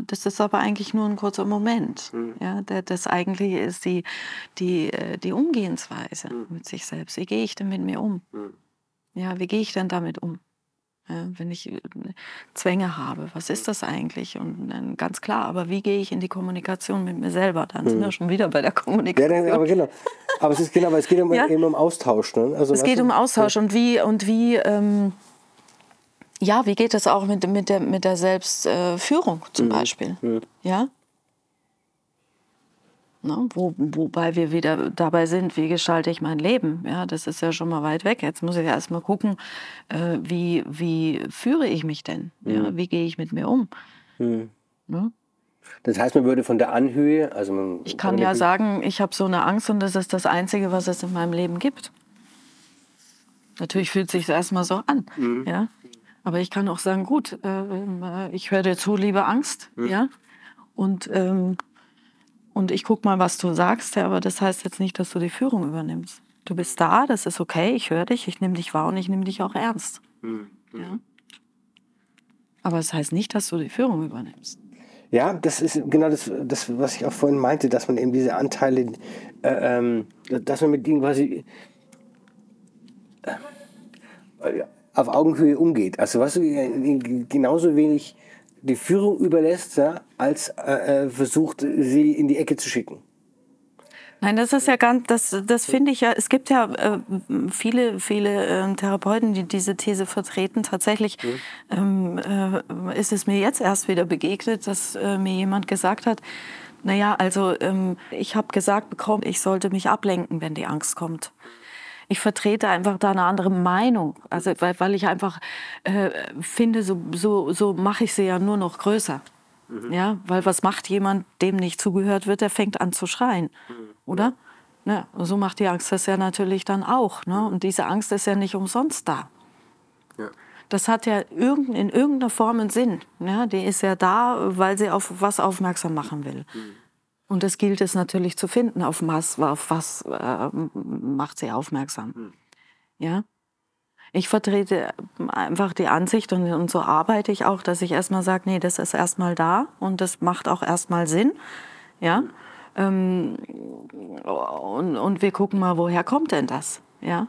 das ist aber eigentlich nur ein kurzer Moment. Mhm. Ja, das Eigentliche ist die, die, äh, die Umgehensweise mhm. mit sich selbst. Wie gehe ich denn mit mir um? Mhm. Ja, wie gehe ich denn damit um? Ja, wenn ich äh, Zwänge habe, was ist das eigentlich? Und dann ganz klar, aber wie gehe ich in die Kommunikation mit mir selber? Dann sind wir hm. schon wieder bei der Kommunikation. Ja, aber genau. Aber es, ist, genau, aber es geht um, ja? eben um Austausch. Ne? Also, es geht um Austausch und wie, und wie ähm, ja, wie geht es auch mit, mit, der, mit der Selbstführung äh, zum mhm. Beispiel? Mhm. Ja? Ne? Wo, wobei wir wieder dabei sind, wie gestalte ich mein Leben? Ja, das ist ja schon mal weit weg. Jetzt muss ich ja erst mal gucken, äh, wie, wie führe ich mich denn? Mhm. Ja, wie gehe ich mit mir um? Mhm. Ne? Das heißt, man würde von der Anhöhe, also man ich kann ja sagen, ich habe so eine Angst und das ist das Einzige, was es in meinem Leben gibt. Natürlich fühlt sich das erstmal so an, mhm. ja. Aber ich kann auch sagen, gut, äh, ich höre dir zu, liebe Angst, mhm. ja. Und ähm, und ich gucke mal, was du sagst, ja, aber das heißt jetzt nicht, dass du die Führung übernimmst. Du bist da, das ist okay, ich höre dich, ich nehme dich wahr und ich nehme dich auch ernst. Mhm. Ja? Aber es das heißt nicht, dass du die Führung übernimmst. Ja, das ist genau das, das, was ich auch vorhin meinte, dass man eben diese Anteile, äh, ähm, dass man mit denen quasi äh, auf Augenhöhe umgeht. Also was du genauso wenig die Führung überlässt, ja, als äh, äh, versucht, sie in die Ecke zu schicken. Nein, das ist ja ganz, das, das finde ich ja, es gibt ja äh, viele, viele äh, Therapeuten, die diese These vertreten. Tatsächlich mhm. ähm, äh, ist es mir jetzt erst wieder begegnet, dass äh, mir jemand gesagt hat, naja, also ähm, ich habe gesagt bekommen, ich sollte mich ablenken, wenn die Angst kommt ich vertrete einfach da eine andere Meinung. Also weil, weil ich einfach äh, finde, so, so, so mache ich sie ja nur noch größer. Mhm. Ja, weil was macht jemand, dem nicht zugehört wird, der fängt an zu schreien, mhm. oder? Ne? so macht die Angst das ja natürlich dann auch. Ne? Und diese Angst ist ja nicht umsonst da. Ja. Das hat ja irgend, in irgendeiner Form einen Sinn. Ja? Die ist ja da, weil sie auf was aufmerksam machen will. Mhm. Und das gilt es natürlich zu finden, auf was, auf was äh, macht sie aufmerksam. Hm. Ja? Ich vertrete einfach die Ansicht und, und, so arbeite ich auch, dass ich erstmal sage, nee, das ist erstmal da und das macht auch erstmal Sinn. Ja? Hm. Ähm, und, und wir gucken mal, woher kommt denn das? Ja?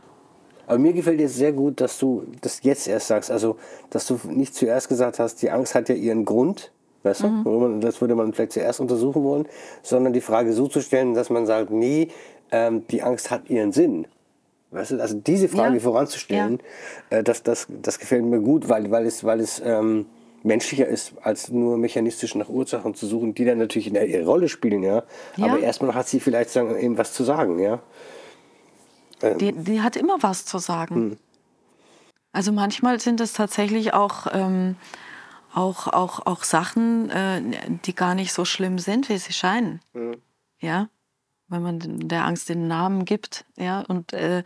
Aber mir gefällt jetzt sehr gut, dass du das jetzt erst sagst. Also, dass du nicht zuerst gesagt hast, die Angst hat ja ihren Grund. Weißt mhm. du? Das würde man vielleicht zuerst untersuchen wollen, sondern die Frage so zu stellen, dass man sagt, nee, ähm, die Angst hat ihren Sinn. Weißt du? Also diese Frage ja. voranzustellen, ja. äh, das, das, das gefällt mir gut, weil, weil es, weil es ähm, menschlicher ist, als nur mechanistisch nach Ursachen zu suchen, die dann natürlich ihre Rolle spielen, ja. ja. Aber erstmal hat sie vielleicht sagen, eben was zu sagen, ja. Ähm. Die, die hat immer was zu sagen. Hm. Also manchmal sind es tatsächlich auch ähm, auch, auch, auch Sachen, äh, die gar nicht so schlimm sind, wie sie scheinen. Mhm. Ja, wenn man der Angst den Namen gibt, ja, und äh,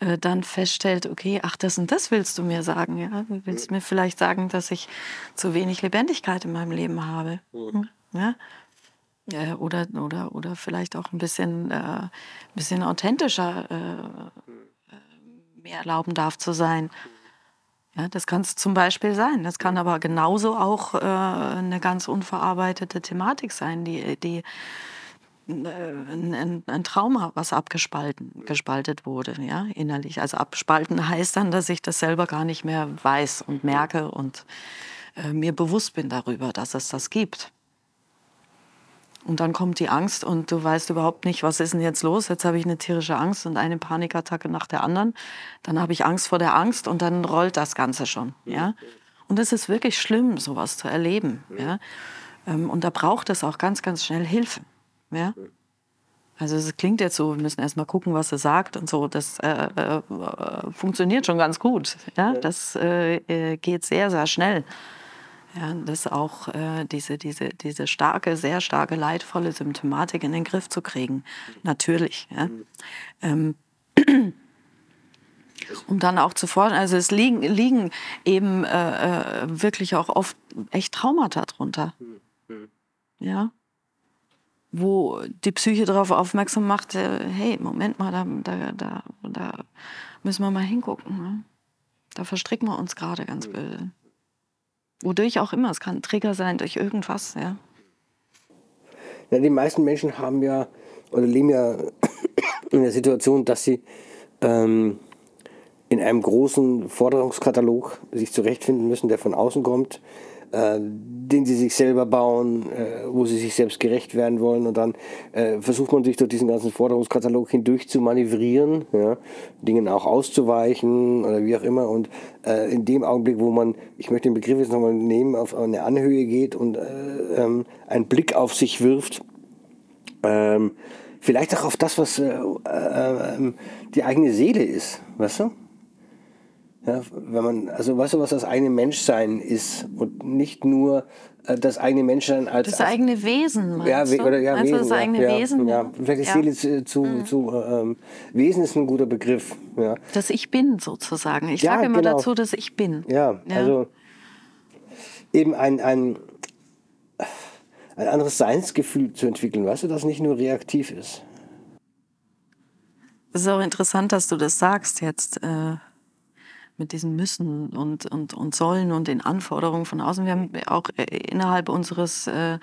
äh, dann feststellt, okay, ach, das und das willst du mir sagen, ja, du willst mhm. mir vielleicht sagen, dass ich zu wenig Lebendigkeit in meinem Leben habe, mhm. ja, äh, oder, oder, oder vielleicht auch ein bisschen, äh, ein bisschen authentischer äh, mhm. mir erlauben darf zu sein. Ja, das kann es zum Beispiel sein. Das kann aber genauso auch äh, eine ganz unverarbeitete Thematik sein, die, die äh, ein, ein, Trauma, was abgespalten gespaltet wurde, ja, innerlich. Also abspalten heißt dann, dass ich das selber gar nicht mehr weiß und merke und äh, mir bewusst bin darüber, dass es das gibt. Und dann kommt die Angst und du weißt überhaupt nicht, was ist denn jetzt los? Jetzt habe ich eine tierische Angst und eine Panikattacke nach der anderen. Dann habe ich Angst vor der Angst und dann rollt das Ganze schon. Ja? Und es ist wirklich schlimm, sowas zu erleben. Ja? Ähm, und da braucht es auch ganz, ganz schnell Hilfe. Ja? Also es klingt jetzt so, wir müssen erst mal gucken, was er sagt und so. Das äh, äh, funktioniert schon ganz gut. Ja? Das äh, äh geht sehr, sehr schnell. Ja, das auch äh, diese, diese, diese starke, sehr starke, leidvolle Symptomatik in den Griff zu kriegen. Natürlich. Ja. Ähm, um dann auch zu fordern, also es liegen, liegen eben äh, äh, wirklich auch oft echt Traumata drunter. Ja. Wo die Psyche darauf aufmerksam macht, äh, hey, Moment mal, da, da, da, da müssen wir mal hingucken. Ne? Da verstricken wir uns gerade ganz böse. Wodurch auch immer. Es kann ein Trigger sein durch irgendwas, ja. ja die meisten Menschen haben ja oder leben ja in der Situation, dass sie ähm, in einem großen Forderungskatalog sich zurechtfinden müssen, der von außen kommt, äh, den sie sich selber bauen, äh, wo sie sich selbst gerecht werden wollen. Und dann äh, versucht man sich durch diesen ganzen Forderungskatalog hindurch zu manövrieren, ja, Dingen auch auszuweichen oder wie auch immer. Und äh, in dem Augenblick, wo man, ich möchte den Begriff jetzt nochmal nehmen, auf eine Anhöhe geht und äh, ähm, einen Blick auf sich wirft, ähm, vielleicht auch auf das, was äh, ähm, die eigene Seele ist, weißt du? Ja, wenn man, also weißt du, was das eigene Menschsein ist und nicht nur äh, das eigene Menschsein als das eigene Wesen. Ja, we oder ja, also Wesen, das eigene ja, Wesen. Ja, vielleicht Ja. Seele zu, zu, Mhm. zu ähm, Wesen ist ein guter Begriff. Ja, Das Ich Bin sozusagen. Ich sage immer genau. dazu, dass Ich Bin. ja, Ja. also eben ein, ein, ein anderes Seinsgefühl zu entwickeln, weißt du, das nicht nur reaktiv ist. Es ist auch interessant, dass du das sagst jetzt äh, mit diesen Müssen und, und, und Sollen und den Anforderungen von außen. Wir haben auch äh, innerhalb unseres äh,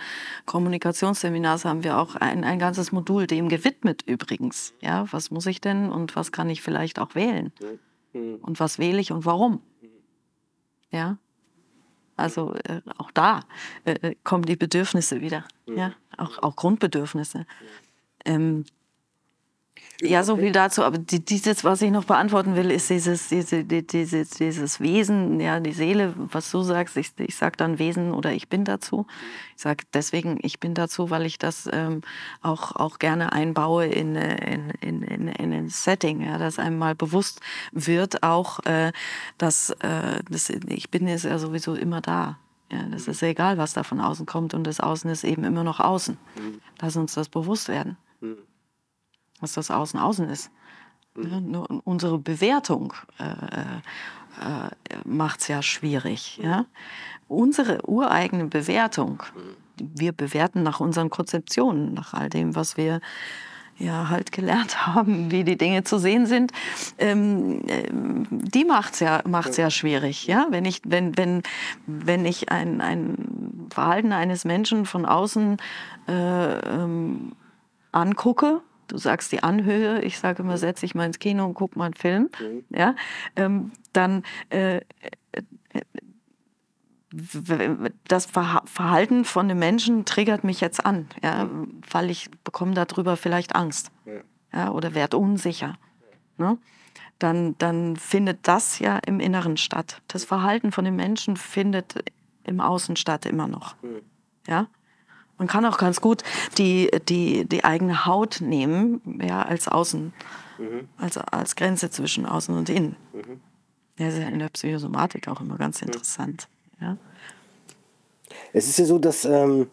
Kommunikationsseminars haben wir auch ein, ein ganzes Modul dem gewidmet übrigens. Ja, was muss ich denn und was kann ich vielleicht auch wählen? Und was wähle ich und warum? Ja. Also äh, auch da äh, äh, kommen die Bedürfnisse wieder. Ja, auch, auch Grundbedürfnisse. Ähm, ja, so viel dazu. Aber die, dieses, was ich noch beantworten will, ist dieses, diese, die- dieses, dieses Wesen, ja, die Seele, was du sagst. Ich, ich sage dann Wesen oder ich bin dazu. Ich sage deswegen, ich bin dazu, weil ich das ähm, auch, auch gerne einbaue in, äh, in, in, in, in ein Setting, ja, dass einem mal bewusst wird, auch, äh, dass äh, das, ich bin ist ja sowieso immer da. Ja, das ist egal, was da von außen kommt und das Außen ist eben immer noch außen. Lass uns das bewusst werden was das Außen außen ist. Ja, nur unsere Bewertung äh, äh, macht es ja schwierig. Ja? Unsere ureigene Bewertung, wir bewerten nach unseren Konzeptionen, nach all dem, was wir ja halt gelernt haben, wie die Dinge zu sehen sind, ähm, ähm, die macht's ja macht's ja schwierig, ja. Wenn ich wenn wenn wenn ich ein, ein Verhalten eines Menschen von außen äh, ähm, angucke, du sagst die Anhöhe, ich sage immer, setz dich mal ins Kino und guck mal einen Film, ja, ähm, dann äh, w- das Verha- Verhalten von dem Menschen triggert mich jetzt an, ja, weil ich bekomme darüber vielleicht Angst ja, oder werde unsicher. Ne? Dann, dann findet das ja im Inneren statt. Das Verhalten von dem Menschen findet im Außen statt immer noch. Ja? Man kann auch ganz gut die, die, die eigene Haut nehmen, ja, als Außen, als, als Grenze zwischen Außen und Innen. Ja, ist ja in der Psychosomatik auch immer ganz interessant. Ja? Es ist ja so, dass, ähm,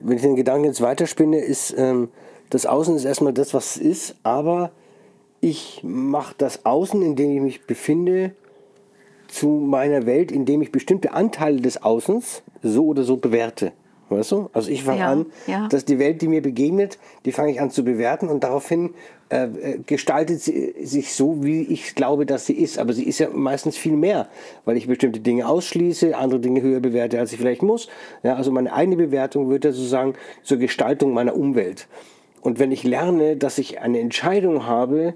wenn ich den Gedanken jetzt weiterspinne, ist, ähm, das Außen ist erstmal das, was es ist, aber ich mache das Außen, in dem ich mich befinde, zu meiner Welt, indem ich bestimmte Anteile des Außens so oder so bewerte. Weißt du? Also ich fange Ja, an, ja. dass die Welt, die mir begegnet, die fange ich an zu bewerten und daraufhin äh, äh, gestaltet sie sich so, wie ich glaube, dass sie ist. Aber sie ist ja meistens viel mehr, weil ich bestimmte Dinge ausschließe, andere Dinge höher bewerte, als ich vielleicht muss. Ja, also meine eigene Bewertung wird ja sozusagen zur Gestaltung meiner Umwelt. Und wenn ich lerne, dass ich eine Entscheidung habe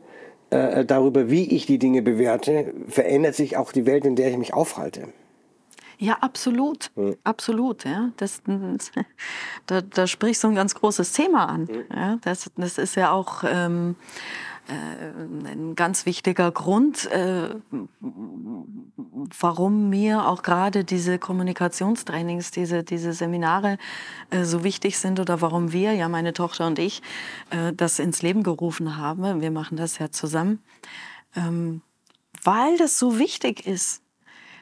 äh, darüber, wie ich die Dinge bewerte, verändert sich auch die Welt, in der ich mich aufhalte. Ja, absolut. Absolut. Ja. Das, da, da sprichst du ein ganz großes Thema an. Ja. Das, das ist ja auch ähm, äh, ein ganz wichtiger Grund, äh, warum mir auch gerade diese Kommunikationstrainings, diese, diese Seminare äh, so wichtig sind oder warum wir, ja meine Tochter und ich, äh, das ins Leben gerufen haben. Wir machen das ja zusammen. Ähm, weil das so wichtig ist,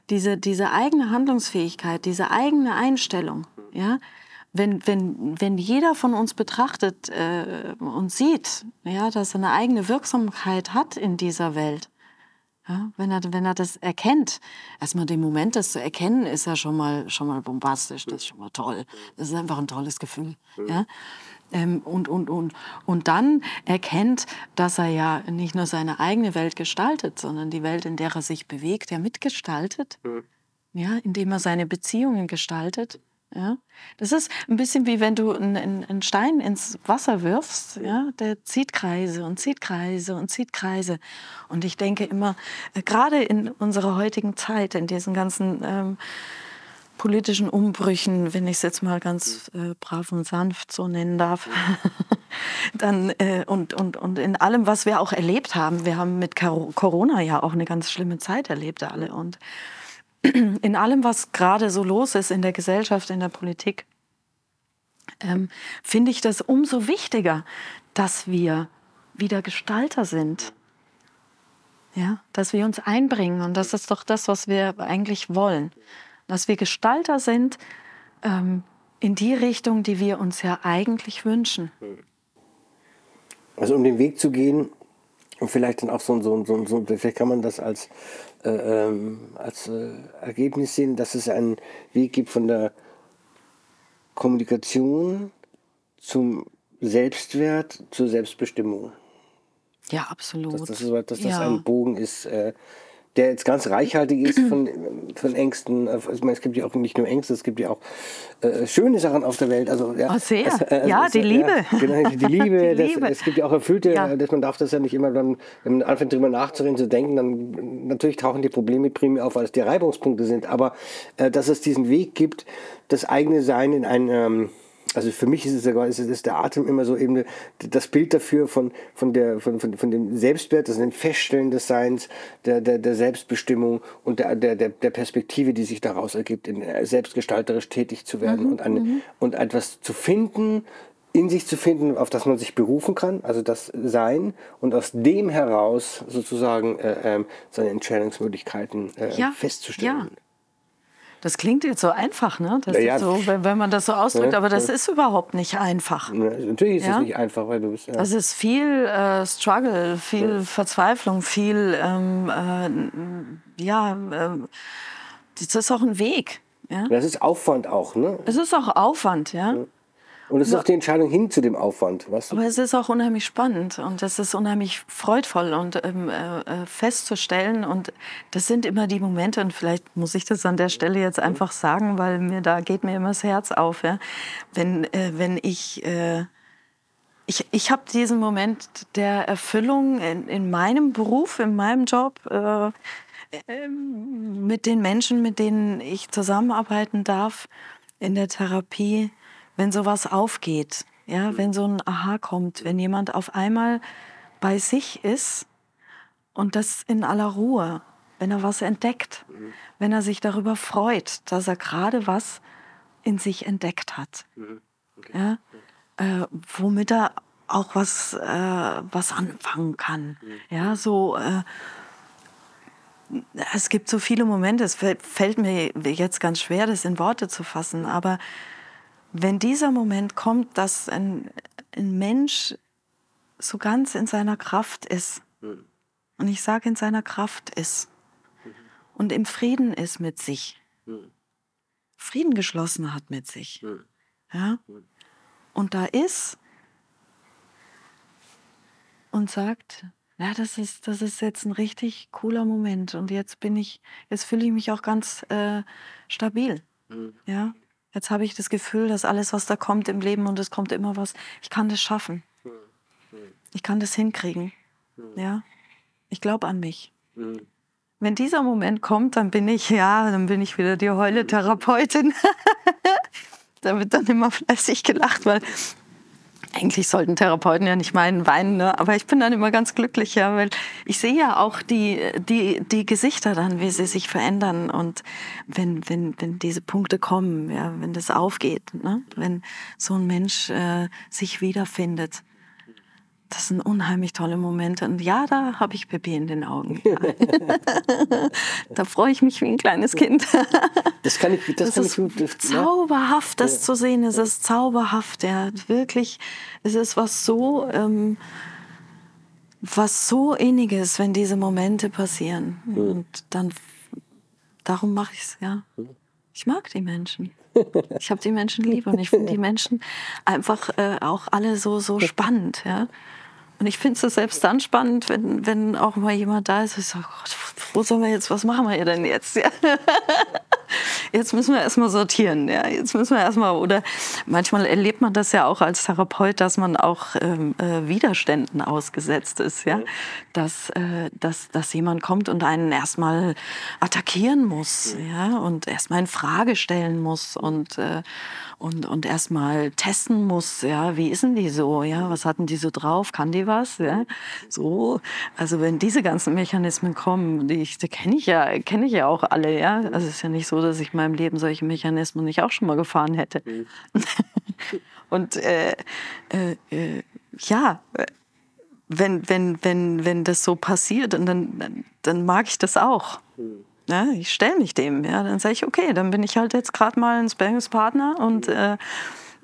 diese, diese eigene Handlungsfähigkeit, diese eigene Einstellung, ja, wenn, wenn, wenn jeder von uns betrachtet äh, und sieht, ja, dass er eine eigene Wirksamkeit hat in dieser Welt, Ja, wenn, er, wenn er das erkennt, erstmal den Moment, das zu erkennen, ist ja schon mal, schon mal bombastisch, das ist schon mal toll. Das ist einfach ein tolles Gefühl. Ja? Ähm, und, und, und, und dann erkennt, dass er ja nicht nur seine eigene Welt gestaltet, sondern die Welt, in der er sich bewegt, ja mitgestaltet, ja, indem er seine Beziehungen gestaltet. Ja? Das ist ein bisschen wie wenn du einen, einen Stein ins Wasser wirfst, ja? der zieht Kreise und zieht Kreise und zieht Kreise. Und ich denke immer, äh, gerade in unserer heutigen Zeit, in diesen ganzen ähm, politischen Umbrüchen, wenn ich es jetzt mal ganz äh, brav und sanft so nennen darf, dann äh, und, und, und in allem, was wir auch erlebt haben, wir haben mit Corona ja auch eine ganz schlimme Zeit erlebt alle und in allem, was gerade so los ist in der Gesellschaft, in der Politik, ähm, finde ich das umso wichtiger, dass wir wieder Gestalter sind. Ja, dass wir uns einbringen und das ist doch das, was wir eigentlich wollen. Dass wir Gestalter sind ähm, in die Richtung, die wir uns ja eigentlich wünschen. Also um den Weg zu gehen, und vielleicht dann auch so, so, so, so vielleicht kann man das als, äh, ähm, als äh, Ergebnis sehen, dass es einen Weg gibt von der Kommunikation zum Selbstwert zur Selbstbestimmung. Ja, absolut. Dass, das, dass das ja. ein Bogen ist, äh, der jetzt ganz reichhaltig ist von, von Ängsten. Also ich meine, es gibt ja auch nicht nur Ängste, es gibt ja auch äh, schöne Sachen auf der Welt. Also, ja, oh, sehr. Es, äh, ja, es, die Liebe. Ja, genau, die Liebe. die Liebe. es gibt ja auch erfüllte, ja. dass man darf das ja nicht immer dann, wenn man anfängt drüber nachzureden, zu denken, dann natürlich tauchen die Probleme primär auf, weil es die Reibungspunkte sind. Aber äh, dass es diesen Weg gibt, das eigene Sein in ein ähm, also für mich ist es sogar, ist, ist der Atem immer so eben das Bild dafür von, von, der, von, von, von dem Selbstwert, das dem Feststellen des Seins, der, der, der Selbstbestimmung und der, der, der Perspektive, die sich daraus ergibt, in, äh, selbstgestalterisch tätig zu werden mhm, und, eine, mhm. und etwas zu finden, in sich zu finden, auf das man sich berufen kann, also das Sein und aus dem heraus sozusagen äh, äh, seine Entscheidungsmöglichkeiten äh, ja, festzustellen. Ja. Das klingt jetzt so einfach, ne? Das ja, so, wenn, wenn, man das so ausdrückt, ja, aber das ist überhaupt nicht einfach. natürlich ist es nicht einfach, weil du bist. Ja. Das ist viel äh, Struggle, viel Verzweiflung, viel, ähm, äh, ja, äh, das ist auch ein Weg. Ja? Das ist Aufwand auch, ne? Es ist auch Aufwand, ja. Und es ist auch die Entscheidung hin zu dem Aufwand. Weißt du? Aber es ist auch unheimlich spannend und es ist unheimlich freudvoll und ähm, äh, äh, festzustellen. Und das sind immer die Momente, und vielleicht muss ich das an der Stelle jetzt einfach sagen, weil mir da geht mir immer das Herz auf. Ja? Wenn, äh, wenn ich. Äh, ich, ich habe diesen Moment der Erfüllung in, in, meinem Beruf, in meinem Job, äh, ähm, mit den Menschen, mit denen ich zusammenarbeiten darf, in der Therapie, wenn sowas aufgeht, ja, mhm. wenn so ein Aha kommt, wenn jemand auf einmal bei sich ist und das in aller Ruhe, wenn er was entdeckt, mhm. wenn er sich darüber freut, dass er gerade was in sich entdeckt hat, mhm. ja, äh, womit er auch was, äh, was anfangen kann. Ja, so. Äh, es gibt so viele Momente, es fällt mir jetzt ganz schwer, das in Worte zu fassen, aber wenn dieser Moment kommt, dass ein, ein Mensch so ganz in seiner Kraft ist, und ich sage in seiner Kraft ist, und im Frieden ist mit sich. Frieden geschlossen hat mit sich, ja, und da ist und sagt, ja, das ist, das ist jetzt ein richtig cooler Moment und jetzt bin ich, jetzt fühle ich mich auch ganz äh, stabil, ja, Jetzt habe ich das Gefühl, dass alles, was da kommt im Leben und es kommt immer was, ich kann das schaffen. Ich kann das hinkriegen. Ja, ich glaube an mich. Wenn dieser Moment kommt, dann bin ich, ja, dann bin ich wieder die Heule-Therapeutin. da wird dann immer fleißig gelacht, weil eigentlich sollten Therapeuten ja nicht meinen weinen, ne? aber ich bin dann immer ganz glücklich, ja, weil ich sehe ja auch die, die, die Gesichter dann, wie sie sich verändern und wenn, wenn, wenn diese Punkte kommen, ja, wenn das aufgeht, ne? wenn so ein Mensch äh, sich wiederfindet. Das sind unheimlich tolle Momente. Und ja, da habe ich Pippi in den Augen. da freue ich mich wie ein kleines Kind. das kann ich, das, das kann ist ich gut. Zauberhaft, das ja. zu sehen. Es ist zauberhaft. Ja, wirklich. Es ist was so. Ähm, was so inniges, wenn diese Momente passieren. Mhm. Und dann, darum mache ich es, ja. Ich mag die Menschen. Ich habe die Menschen lieb und ich finde die Menschen einfach äh, auch alle so, so spannend, ja. Und ich finde es selbst dann spannend, wenn, wenn auch mal jemand da ist, ich sage, Gott, wo sollen wir jetzt, was machen wir denn jetzt? Ja. Jetzt müssen wir erstmal sortieren, ja. Jetzt müssen wir erstmal, oder manchmal erlebt man das ja auch als Therapeut, dass man auch ähm, äh, Widerständen ausgesetzt ist, ja. Dass, äh, dass, dass jemand kommt und einen erstmal attackieren muss, ja, und erstmal in Frage stellen muss und, äh, und, und erstmal testen muss, ja, wie ist denn die so, ja, was hatten die so drauf, kann die was, ja, so, also wenn diese ganzen Mechanismen kommen, die, die kenne ich ja, kenne ich ja auch alle, ja, also es ist ja nicht so, dass ich in meinem Leben solche Mechanismen nicht auch schon mal gefahren hätte. Mhm. und äh, äh, äh, ja, wenn, wenn, wenn, wenn das so passiert, und dann, dann mag ich das auch. Mhm. Ja, ich stelle mich dem, ja, dann sage ich, okay, dann bin ich halt jetzt gerade mal ein Sparringspartner und äh,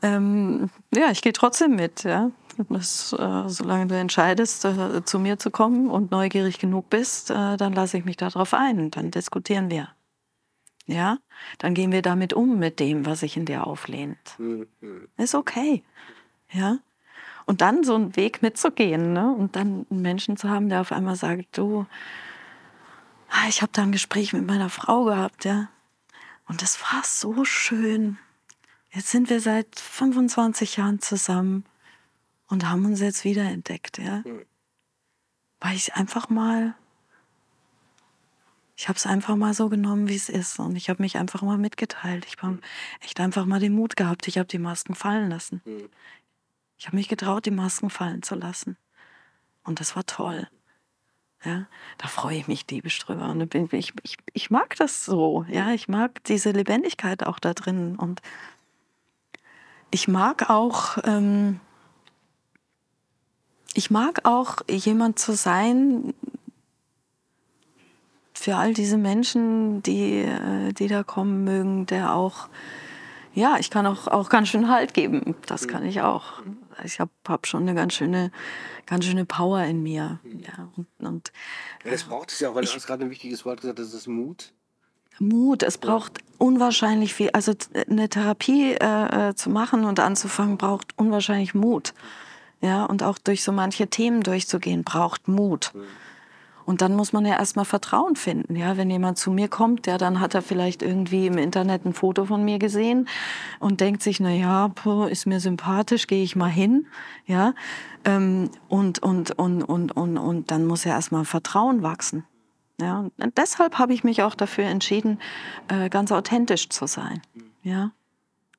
ähm, ja, ich gehe trotzdem mit. Ja. Das, äh, solange du entscheidest, äh, zu mir zu kommen und neugierig genug bist, äh, dann lasse ich mich darauf ein. Dann diskutieren wir. Ja, dann gehen wir damit um mit dem, was sich in dir auflehnt. Mhm. Ist okay. Ja. Und dann so einen Weg mitzugehen ne? und dann einen Menschen zu haben, der auf einmal sagt, du, Ah, ich habe da ein Gespräch mit meiner Frau gehabt, ja. Und das war so schön. Jetzt sind wir seit 25 Jahren zusammen und haben uns jetzt wiederentdeckt, ja. Weil ich einfach mal, ich habe es einfach mal so genommen, wie es ist. Und ich habe mich einfach mal mitgeteilt. Ich habe echt einfach mal den Mut gehabt. Ich habe die Masken fallen lassen. Ich habe mich getraut, die Masken fallen zu lassen. Und das war toll. Ja, da freue ich mich diebisch drüber. Und ich, ich, ich mag das so. Ja, ich mag diese Lebendigkeit auch da drin. Und ich mag auch, ähm, ich mag auch jemand zu sein für all diese Menschen, die, äh, die da kommen mögen, der auch, ja, ich kann auch, auch ganz schön Halt geben. Das kann ich auch. Ich habe hab schon eine ganz schöne ganz schöne Power in mir. Ja, und, und ja, das braucht es ja auch, weil ich, du hast gerade ein wichtiges Wort gesagt, das ist Mut. Mut, es braucht unwahrscheinlich viel. Also eine Therapie äh, äh, zu machen und anzufangen, braucht unwahrscheinlich Mut. Ja, und auch durch so manche Themen durchzugehen, braucht Mut. Mhm. Und dann muss man ja erstmal Vertrauen finden. Ja, wenn jemand zu mir kommt, ja, dann hat er vielleicht irgendwie im Internet ein Foto von mir gesehen und denkt sich, na ja, ist mir sympathisch, gehe ich mal hin. Ja, ähm, und, und, und, und, und, und dann muss ja erstmal Vertrauen wachsen. Ja, und deshalb habe ich mich auch dafür entschieden, äh, ganz authentisch zu sein. Ja.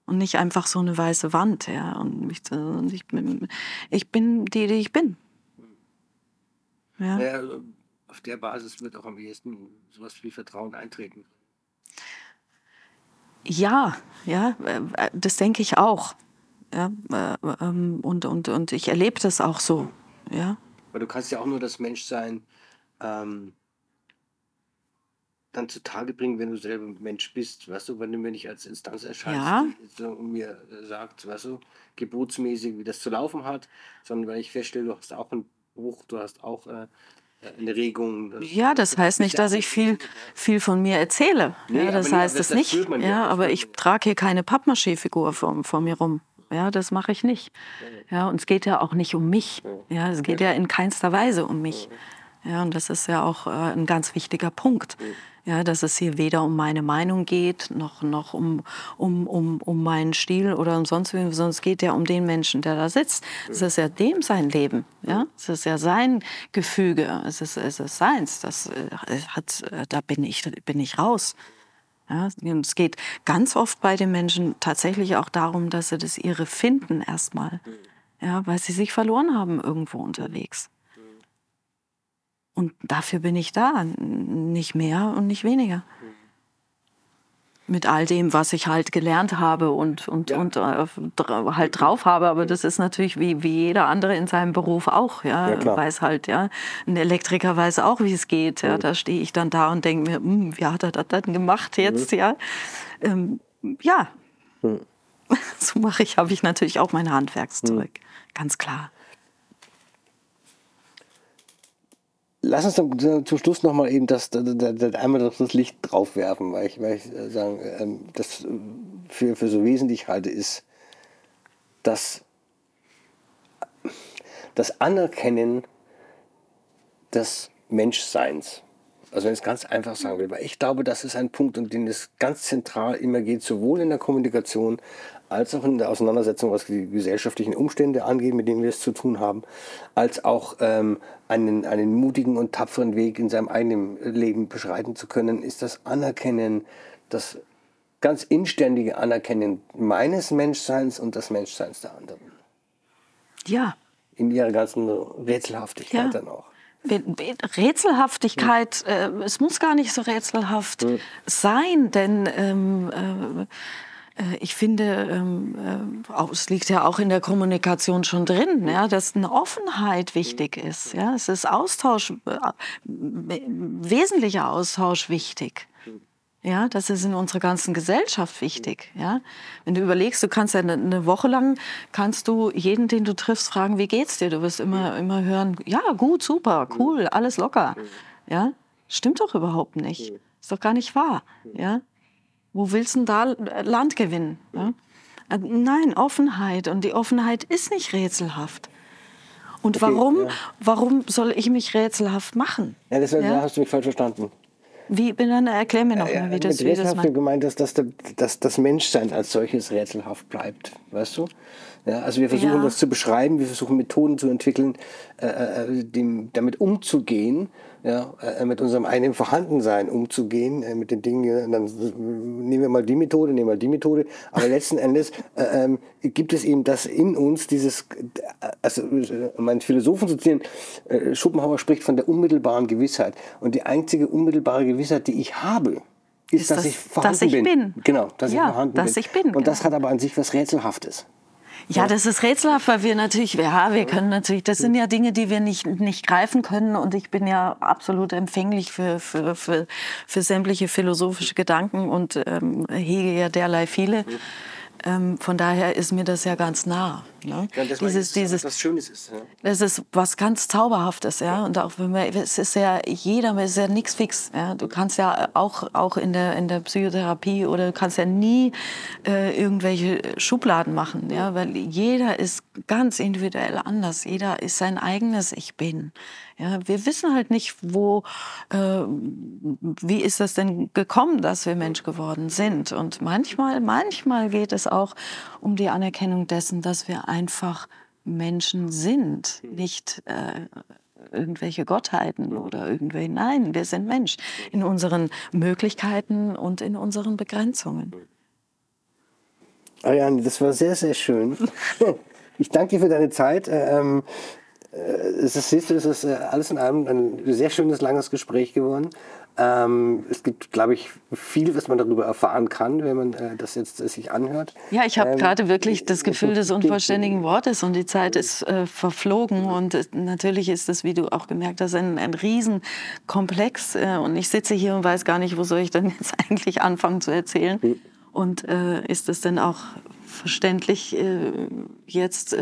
Und nicht einfach so eine weiße Wand, ja. Und, und ich, bin, ich bin die, die ich bin. Ja. ja auf der Basis wird auch am ehesten sowas wie Vertrauen eintreten. Ja, ja, äh, das denke ich auch. Ja, äh, ähm, und, und, und ich erlebe das auch so. Ja. Weil du kannst ja auch nur das Menschsein ähm, dann zutage bringen, wenn du selber Mensch bist, weißt du, wenn du mir nicht als Instanz erscheinst ja. und mir sagst, weißt du, geburtsmäßig, wie das zu laufen hat, sondern weil ich feststelle, du hast auch einen Bruch, du hast auch äh, ja, das heißt nicht, dass ich viel, viel von mir erzähle. Nee, ja, das heißt es nicht. Ja, ja, aber ich trage hier keine Pappmaché-Figur vor, vor mir rum. Ja, das mache ich nicht. Ja, und es geht ja auch nicht um mich. Ja, es geht ja in keinster Weise um mich. Ja, und das ist ja auch äh, ein ganz wichtiger Punkt. Ja, dass es hier weder um meine Meinung geht, noch, noch um, um, um, um meinen Stil oder um sonst wie, sondern es geht ja um den Menschen, der da sitzt. Es ist ja dem sein Leben. Ja? Es ist ja sein Gefüge. Es ist, es ist seins. Das äh, hat, äh, da bin ich, bin ich raus. Ja, es geht ganz oft bei den Menschen tatsächlich auch darum, dass sie das ihre finden erstmal. Ja, weil sie sich verloren haben irgendwo unterwegs. Und dafür bin ich da, nicht mehr und nicht weniger. Mit all dem, was ich halt gelernt habe und, und, ja. und äh, halt drauf habe. Aber das ist natürlich wie, wie jeder andere in seinem Beruf auch. Ja, ja weiß halt, ja. Ein Elektriker weiß auch, wie es geht. Ja. Da stehe ich dann da und denke mir, hm, wie hat er das denn gemacht jetzt? Mhm. Ja, ähm, ja. Mhm. so mache ich, habe ich natürlich auch mein Handwerkszeug. Mhm. Ganz klar. Lass uns dann zum Schluss nochmal eben das, das, das, einmal das Licht drauf werfen, weil ich, weil ich äh, sagen, ähm, das für, für so wesentlich halte, ist, dass das Anerkennen des Menschseins. Also wenn ich es ganz einfach sagen will, weil ich glaube, das ist ein Punkt, um den es ganz zentral immer geht, sowohl in der Kommunikation als auch in der Auseinandersetzung, was die gesellschaftlichen Umstände angeht, mit denen wir es zu tun haben, als auch ähm, einen, einen mutigen und tapferen Weg in seinem eigenen Leben beschreiten zu können, ist das Anerkennen, das ganz inständige Anerkennen meines Menschseins und des Menschseins der anderen. Ja. In ihrer ganzen Rätselhaftigkeit ja. dann auch. Rätselhaftigkeit, hm. äh, es muss gar nicht so rätselhaft hm. sein, denn ähm, äh, äh, ich finde, ähm, äh, es liegt ja auch in der Kommunikation schon drin, ja, dass eine Offenheit wichtig ist. Ja. Es ist Austausch, äh, wesentlicher Austausch wichtig. Ja, das ist in unserer ganzen Gesellschaft wichtig. Ja, wenn du überlegst, du kannst ja eine, eine, Woche lang kannst du jeden, den du triffst, fragen, wie geht's dir? Du wirst immer, immer hören, ja, gut, super, cool, alles locker. Ja, stimmt doch überhaupt nicht. Ist doch gar nicht wahr. Ja, wo willst du da Land gewinnen? Ja? Äh, nein, Offenheit. Und die Offenheit ist nicht rätselhaft. Und okay, warum, ja. warum soll ich mich rätselhaft machen? Ja, das ja? hast du mich falsch verstanden. Wie, dann erklär mir noch mal, wie das, wie das meint. gemeint, dass, dass, dass das Menschsein als solches rätselhaft bleibt, weißt du? Ja, also wir versuchen ja. das zu beschreiben, wir versuchen Methoden zu entwickeln, äh, äh dem, damit umzugehen, ja, äh, mit unserem eigenen Vorhandensein umzugehen, äh, mit den Dingen. Dann nehmen wir mal die Methode, nehmen wir mal die Methode. Aber letzten Endes äh, ähm, gibt es eben das in uns, dieses, also um einen Philosophen zu zitieren, Schopenhauer spricht von der unmittelbaren Gewissheit. Und die einzige unmittelbare Gewissheit, die ich habe, ist, ist dass das, ich vorhanden dass ich bin. bin. Genau, dass ja, ich vorhanden dass bin. Ich bin. Und genau. das hat aber an sich was Rätselhaftes. Ja, das ist rätselhaft, weil wir natürlich, ja, wir können natürlich, das sind ja Dinge, die wir nicht, nicht greifen können und ich bin ja absolut empfänglich für, für, für, für sämtliche philosophische Gedanken und ähm, hege ja derlei viele. Ähm, von daher ist mir das ja ganz nah. Ne? Ja, das dieses, dieses, was Schönes ist. Ja. Das ist was ganz Zauberhaftes, ja. Und auch wenn man, es ist ja jeder, es ist ja nichts fix. Ja? Du kannst ja auch, auch in der in der Psychotherapie oder du kannst ja nie äh, irgendwelche Schubladen machen, ja, weil jeder ist ganz individuell anders. Jeder ist sein eigenes Ich bin. Ja, wir wissen halt nicht, wo, äh, wie ist das denn gekommen, dass wir Mensch geworden sind. Und manchmal, manchmal geht es auch um die Anerkennung dessen, dass wir einfach Menschen sind, nicht äh, irgendwelche Gottheiten oder irgendwelche. Nein, wir sind Mensch in unseren Möglichkeiten und in unseren Begrenzungen. Ariane, das war sehr, sehr schön. Ich danke dir für deine Zeit. Äh, ähm, äh, es ist, siehst du, es ist äh, alles in allem ein sehr schönes, langes Gespräch geworden. Ähm, es gibt, glaube ich, viel, was man darüber erfahren kann, wenn man äh, das jetzt äh, sich anhört. Ja, ich habe ähm, gerade wirklich das Gefühl des unvollständigen Wortes und die Zeit ist äh, verflogen und äh, natürlich ist das, wie du auch gemerkt hast, ein, ein Riesenkomplex und ich sitze hier und weiß gar nicht, wo soll ich denn jetzt eigentlich anfangen zu erzählen und ist es denn auch verständlich jetzt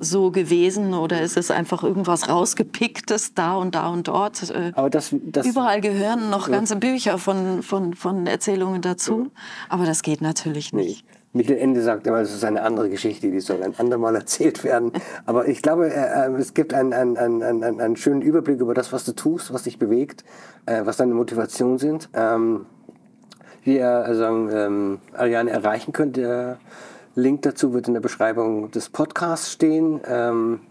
so gewesen oder ist es einfach irgendwas rausgepicktes da und da und dort? Äh, Aber das, das Überall gehören noch ganze Bücher von, von, von Erzählungen dazu. Aber das geht natürlich nicht. Nee. Michael Ende sagt immer, es ist eine andere Geschichte, die soll ein andermal erzählt werden. Aber ich glaube, äh, äh, es gibt einen, einen, einen, einen, schönen Überblick über das, was du tust, was dich bewegt, was deine Motivationen sind. Ähm, wie ihr also, ähm, Ariane erreichen könnt, äh, Link dazu wird in der Beschreibung des Podcasts stehen. Ähm, äh,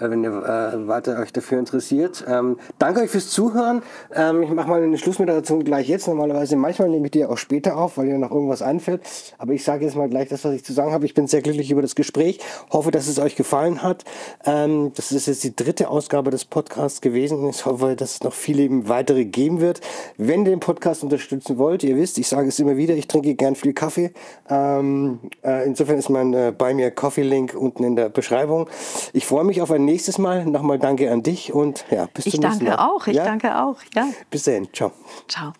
wenn ihr äh, weiter euch dafür interessiert. Ähm, danke euch fürs Zuhören. Ähm, ich mache mal eine Schlussmoderation gleich jetzt. Normalerweise, manchmal nehme ich die auch später auf, weil ihr noch irgendwas einfällt. Aber ich sage jetzt mal gleich das, was ich zu sagen habe. Ich bin sehr glücklich über das Gespräch. Hoffe, dass es euch gefallen hat. Ähm, das ist jetzt die dritte Ausgabe des Podcasts gewesen. Ich hoffe, dass es noch viele weitere geben wird. Wenn ihr den Podcast unterstützen wollt, ihr wisst, ich sage es immer wieder, ich trinke gern viel Kaffee. Ähm, äh, insofern ist mein äh, bei mir Coffee Link unten in der Beschreibung. Ich freue mich auf ein nächstes Mal. Nochmal danke an dich und ja, bis ich zum nächsten Mal. Ich danke auch, ich ja? danke auch. Ja. Bis dahin, ciao. Ciao.